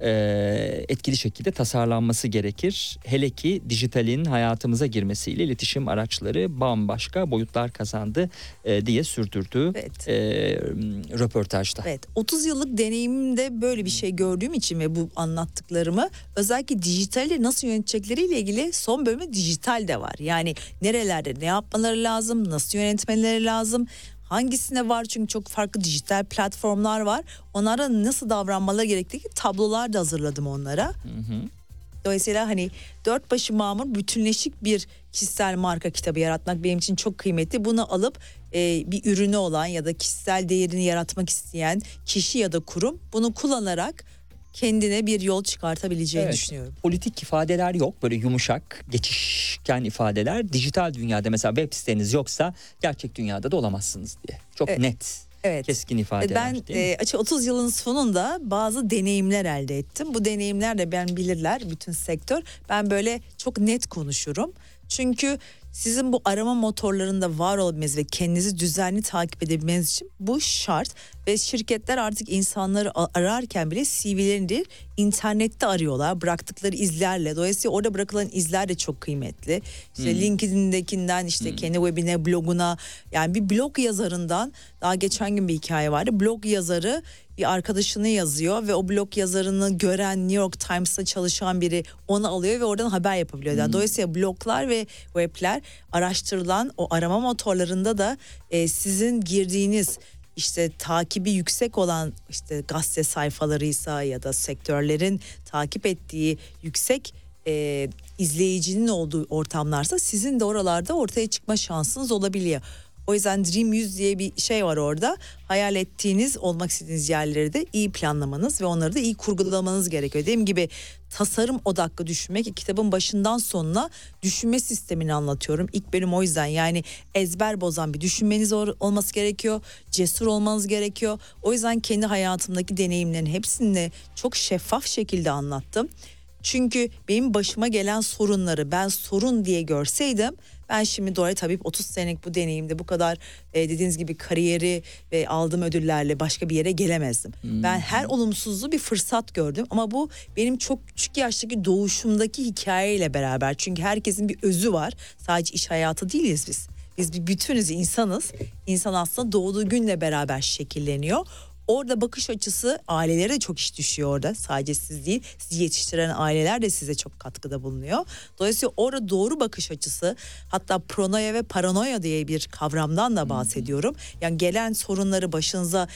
e, etkili şekilde tasarlanması gerekir. Hele ki dijitalin hayatımıza girmesiyle iletişim araçları bambaşka boyutlar kazandı e, diye sürdürdü Evet. e, röportajda. Evet 30 yıllık deneyimimde böyle bir şey gördüğüm için ve bu anlattıklarımı özellikle dijitali nasıl yönetecekleriyle ilgili son bölümü dijital de var. Yani nerelerde ne yapmaları lazım, nasıl yönetmeleri lazım, hangisine var çünkü çok farklı dijital platformlar var. Onlara nasıl davranmaları gerektiği tablolar da hazırladım onlara. Dolayısıyla hani dört başı mamur bütünleşik bir kişisel marka kitabı yaratmak benim için çok kıymetli. Bunu alıp e, bir ürünü olan ya da kişisel değerini yaratmak isteyen kişi ya da kurum bunu kullanarak kendine bir yol çıkartabileceğini Evet. düşünüyorum. Politik ifadeler yok böyle yumuşak geçişken ifadeler dijital dünyada mesela web siteniz yoksa gerçek dünyada da olamazsınız diye çok Evet. net Evet. keskin E, ifadeler Ben e, açık 30 yılın sonunda bazı deneyimler elde ettim. Bu deneyimler de ben bilirler bütün sektör. Ben böyle çok net konuşurum. Çünkü sizin bu arama motorlarında var olmanız ve kendinizi düzenli takip edebilmeniz için bu şart. Ve şirketler artık insanları ararken bile CV'lerini değil internette arıyorlar. Bıraktıkları izlerle. Dolayısıyla orada bırakılan izler de çok kıymetli. İşte LinkedIn'dekinden işte kendi webine, bloguna yani bir blog yazarından daha geçen gün bir hikaye vardı. Blog yazarı bir arkadaşını yazıyor ve o blog yazarını gören New York Times'ta çalışan biri onu alıyor ve oradan haber yapabiliyor. Yani dolayısıyla bloglar ve webler araştırılan o arama motorlarında da e, sizin girdiğiniz işte takibi yüksek olan işte gazete sayfalarıysa ya da sektörlerin takip ettiği yüksek e, izleyicinin olduğu ortamlarsa sizin de oralarda ortaya çıkma şansınız olabiliyor. O yüzden Dream 100 diye bir şey var orada. Hayal ettiğiniz, olmak istediğiniz yerleri de iyi planlamanız ve onları da iyi kurgulamanız gerekiyor. Dediğim gibi tasarım odaklı düşünmek kitabın başından sonuna düşünme sistemini anlatıyorum. İlk bölüm o yüzden yani ezber bozan bir düşünmeniz olması gerekiyor. Cesur olmanız gerekiyor. O yüzden kendi hayatımdaki deneyimlerin hepsini çok şeffaf şekilde anlattım. Çünkü benim başıma gelen sorunları ben sorun diye görseydim ben şimdi Dora tabii 30 senelik bu deneyimde bu kadar e, dediğiniz gibi kariyeri ve aldığım ödüllerle başka bir yere gelemezdim. Hmm. Ben her olumsuzluğu bir fırsat gördüm ama bu benim çok küçük yaştaki doğuşumdaki hikayeyle beraber. Çünkü herkesin bir özü var. Sadece iş hayatı değiliz biz. Biz bir bütünüz insanız. İnsan aslında doğduğu günle beraber şekilleniyor. Orada bakış açısı ailelere de çok iş düşüyor orada. Sadece siz değil sizi yetiştiren aileler de size çok katkıda bulunuyor. Dolayısıyla orada doğru bakış açısı hatta pronoya ve paranoya diye bir kavramdan da bahsediyorum. Yani gelen sorunları başınıza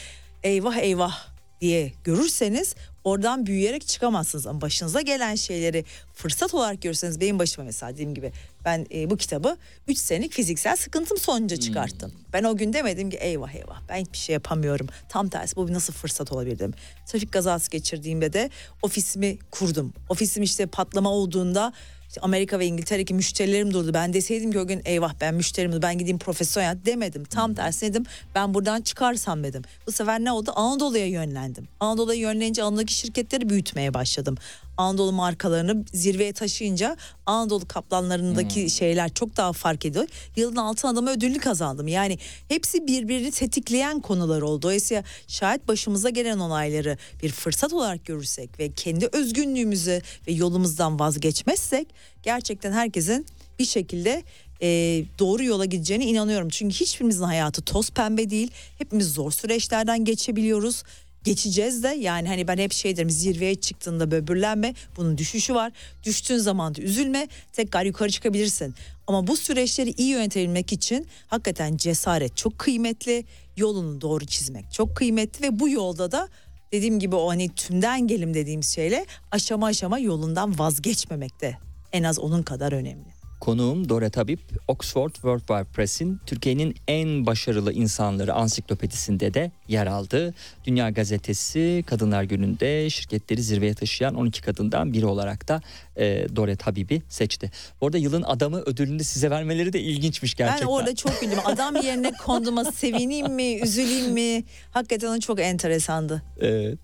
eyvah eyvah diye görürseniz oradan büyüyerek çıkamazsınız. Ama başınıza gelen şeyleri fırsat olarak görürseniz benim başıma mesela dediğim gibi ben e, bu kitabı 3 senelik fiziksel sıkıntım sonucu hmm. çıkarttım. Hmm. Ben o gün demedim ki eyvah eyvah ben hiçbir şey yapamıyorum. Tam tersi bu nasıl fırsat olabilir dedim. Trafik kazası geçirdiğimde de ofisimi kurdum. Ofisim işte patlama olduğunda işte Amerika ve İngiltere'deki müşterilerim durdu. Ben deseydim ki o gün eyvah ben müşterim ben gideyim profesyonel demedim. Tam tersi dedim ben buradan çıkarsam dedim. Bu sefer ne oldu? Anadolu'ya yönlendim. Anadolu'ya yönlenince Anadolu'daki şirketleri büyütmeye başladım. Anadolu markalarını zirveye taşıyınca Anadolu kaplanlarındaki hmm. şeyler çok daha fark ediyor. Yılın altın adamı ödülünü kazandım. Yani hepsi birbirini tetikleyen konular oldu. Dolayısıyla şayet başımıza gelen olayları bir fırsat olarak görürsek ve kendi özgünlüğümüzü ve yolumuzdan vazgeçmezsek gerçekten herkesin bir şekilde e, doğru yola gideceğine inanıyorum. Çünkü hiçbirimizin hayatı toz pembe değil. Hepimiz zor süreçlerden geçebiliyoruz geçeceğiz de yani hani ben hep şey derim zirveye çıktığında böbürlenme bunun düşüşü var. Düştüğün zaman da üzülme tekrar yukarı çıkabilirsin. Ama bu süreçleri iyi yönetebilmek için hakikaten cesaret çok kıymetli. Yolunu doğru çizmek çok kıymetli ve bu yolda da dediğim gibi o hani tümden gelim dediğimiz şeyle aşama aşama yolundan vazgeçmemek de en az onun kadar önemli. Konuğum Dore Tabip, Oxford World Wide Press'in Türkiye'nin en başarılı insanları ansiklopedisinde de yer aldı. Dünya Gazetesi Kadınlar Günü'nde şirketleri zirveye taşıyan 12 kadından biri olarak da e, Dore Tabip'i seçti. Bu arada yılın adamı ödülünü size vermeleri de ilginçmiş gerçekten. Ben orada çok güldüm. Adam yerine konduğuma sevineyim mi, üzüleyim mi? Hakikaten çok enteresandı. Evet.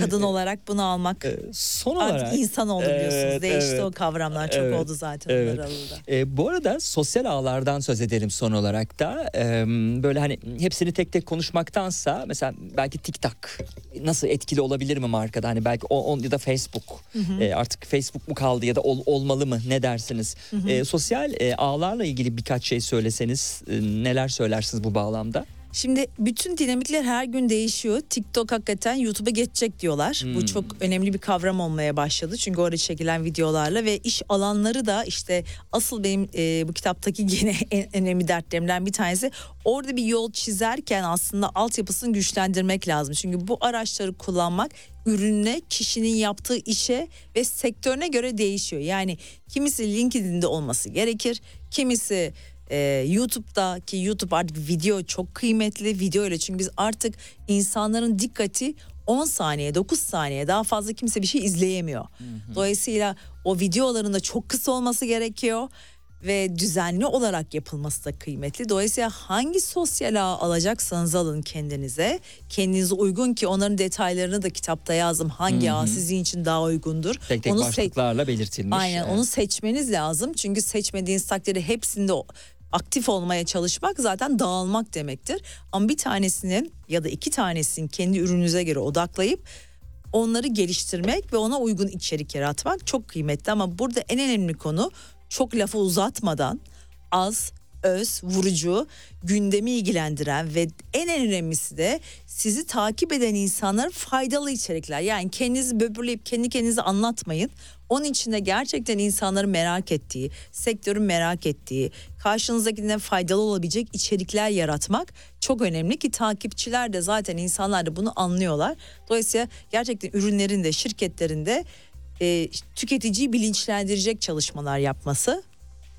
Kadın olarak bunu almak. Ee, son olarak. Artık insan oldu biliyorsunuz. Evet, Değişti evet, o kavramlar. Çok evet, oldu zaten evet. E, bu arada sosyal ağlardan söz edelim son olarak da. E, böyle hani hepsini tek tek konuşmaktansa mesela belki TikTok nasıl etkili olabilir mi markada? Hani belki o, on, ya da Facebook. Hı hı. E, artık Facebook mu kaldı ya da ol, olmalı mı? Ne dersiniz? Hı hı. E, sosyal e, ağlarla ilgili birkaç şey söyleseniz e, neler söylersiniz bu bağlamda? Şimdi bütün dinamikler her gün değişiyor. TikTok hakikaten YouTube'a geçecek diyorlar. Hmm. Bu çok önemli bir kavram olmaya başladı. Çünkü orada çekilen videolarla ve iş alanları da işte asıl benim e, bu kitaptaki yine en önemli dertlerimden bir tanesi. Orada bir yol çizerken aslında altyapısını güçlendirmek lazım. Çünkü bu araçları kullanmak ürününe, kişinin yaptığı işe ve sektörüne göre değişiyor. Yani kimisi LinkedIn'de olması gerekir, kimisi ee, YouTube'da ki YouTube artık video çok kıymetli video ile çünkü biz artık insanların dikkati 10 saniye 9 saniye daha fazla kimse bir şey izleyemiyor. Hı hı. Dolayısıyla o videoların da çok kısa olması gerekiyor ve düzenli olarak yapılması da kıymetli. Dolayısıyla hangi sosyal ağ alacaksanız alın kendinize. Kendinize uygun ki onların detaylarını da kitapta yazdım. Hangi Hı-hı. ağ sizin için daha uygundur. Tek tek onu başlıklarla se- belirtilmiş. Aynen evet. onu seçmeniz lazım. Çünkü seçmediğiniz takdirde hepsinde aktif olmaya çalışmak zaten dağılmak demektir. Ama bir tanesinin ya da iki tanesinin kendi ürününüze göre odaklayıp onları geliştirmek ve ona uygun içerik yaratmak çok kıymetli ama burada en önemli konu çok lafı uzatmadan az öz, vurucu, gündemi ilgilendiren ve en önemlisi de sizi takip eden insanlar faydalı içerikler. Yani kendinizi böbürleyip kendi kendinize anlatmayın. Onun içinde gerçekten insanların merak ettiği, sektörün merak ettiği, karşınızdakinden faydalı olabilecek içerikler yaratmak çok önemli ki takipçiler de zaten insanlar da bunu anlıyorlar. Dolayısıyla gerçekten ürünlerinde, şirketlerinde e, tüketiciyi bilinçlendirecek çalışmalar yapması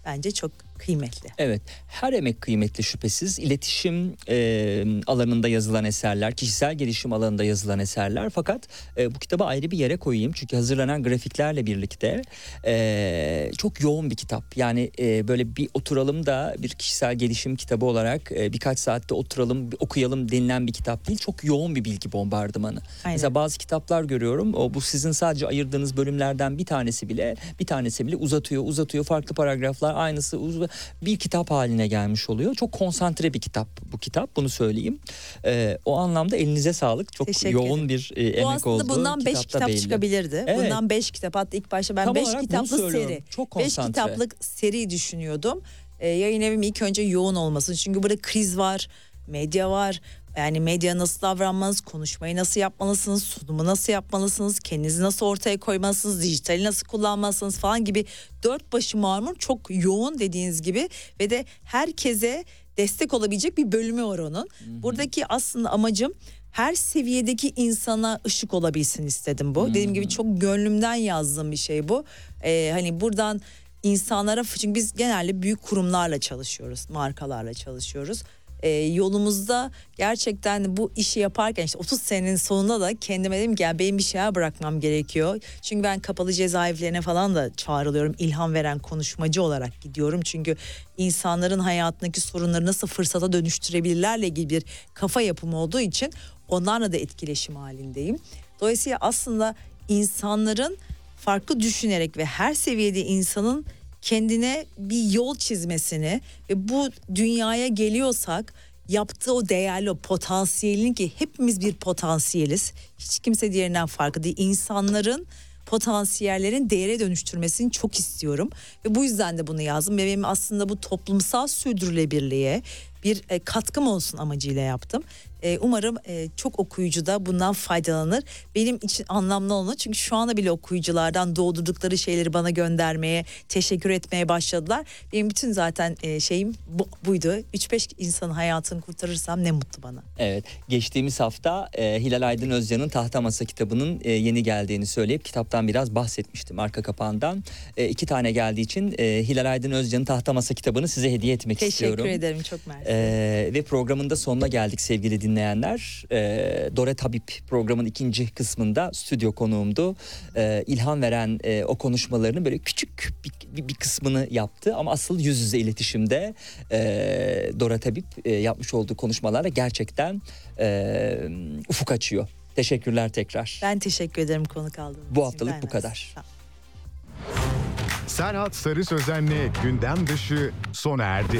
bence çok kıymetli. Evet her emek kıymetli şüphesiz. İletişim e, alanında yazılan eserler, kişisel gelişim alanında yazılan eserler. Fakat e, bu kitabı ayrı bir yere koyayım. Çünkü hazırlanan grafiklerle birlikte e, çok yoğun bir kitap. Yani e, böyle bir oturalım da bir kişisel gelişim kitabı olarak e, birkaç saatte oturalım bir okuyalım denilen bir kitap değil. Çok yoğun bir bilgi bombardımanı. Aynen. Mesela bazı kitaplar görüyorum. O bu sizin sadece ayırdığınız bölümlerden bir tanesi bile bir tanesi bile uzatıyor, uzatıyor. Farklı paragraflar aynısı uz- bir kitap haline gelmiş oluyor. Çok konsantre bir kitap bu kitap. Bunu söyleyeyim. Ee, o anlamda elinize sağlık. Çok Teşekkür yoğun ederim. bir e, emek Bu aslında oldu. bundan 5 Kitapta kitap belli. çıkabilirdi. Evet. Bundan 5 kitap hatta ilk başta ben Tam 5 olarak bunu kitaplı söylüyorum. seri. Çok 5 konsantre. kitaplık seri düşünüyordum. Ee, yayın evim ilk önce yoğun olmasın. Çünkü burada kriz var, medya var. Yani medya nasıl davranmanız, konuşmayı nasıl yapmalısınız, sunumu nasıl yapmalısınız, kendinizi nasıl ortaya koymalısınız, dijitali nasıl kullanmalısınız falan gibi dört başı marmur çok yoğun dediğiniz gibi ve de herkese destek olabilecek bir bölümü var onun. Buradaki aslında amacım her seviyedeki insana ışık olabilsin istedim bu. Dediğim gibi çok gönlümden yazdığım bir şey bu. Ee, hani buradan insanlara çünkü biz genelde büyük kurumlarla çalışıyoruz, markalarla çalışıyoruz. Ee, yolumuzda gerçekten bu işi yaparken işte 30 senenin sonunda da kendime dedim ki ya benim bir şeyler bırakmam gerekiyor. Çünkü ben kapalı cezaevlerine falan da çağrılıyorum. ilham veren konuşmacı olarak gidiyorum. Çünkü insanların hayatındaki sorunları nasıl fırsata dönüştürebilirlerle ilgili bir kafa yapımı olduğu için onlarla da etkileşim halindeyim. Dolayısıyla aslında insanların farklı düşünerek ve her seviyede insanın kendine bir yol çizmesini ve bu dünyaya geliyorsak yaptığı o değerli o potansiyelini ki hepimiz bir potansiyeliz. Hiç kimse diğerinden farklı değil. İnsanların potansiyellerin değere dönüştürmesini çok istiyorum ve bu yüzden de bunu yazdım ve benim aslında bu toplumsal sürdürülebilirliğe bir e, katkım olsun amacıyla yaptım. E, umarım e, çok okuyucu da bundan faydalanır. Benim için anlamlı olanı çünkü şu anda bile okuyuculardan doğdurdukları şeyleri bana göndermeye, teşekkür etmeye başladılar. Benim bütün zaten e, şeyim bu, buydu. 3-5 insanın hayatını kurtarırsam ne mutlu bana. Evet, geçtiğimiz hafta e, Hilal Aydın Özcan'ın Tahta Masa kitabının e, yeni geldiğini söyleyip kitaptan biraz bahsetmiştim arka kapağından. E, iki tane geldiği için e, Hilal Aydın Özcan'ın Tahta Masa kitabını size hediye etmek Teşekkür istiyorum. ederim çok mersi. Ee, ve programın da sonuna geldik sevgili dinleyenler. Ee, Dore Tabip programın ikinci kısmında stüdyo konuğumdu. Ee, ilham veren e, o konuşmalarının böyle küçük bir, bir, kısmını yaptı. Ama asıl yüz yüze iletişimde e, Dore Tabip e, yapmış olduğu konuşmalarla gerçekten e, ufuk açıyor. Teşekkürler tekrar. ben teşekkür ederim konuk aldığınız için. Bu haftalık bu kadar. Serhat Sarı Sözen'le gündem dışı sona erdi.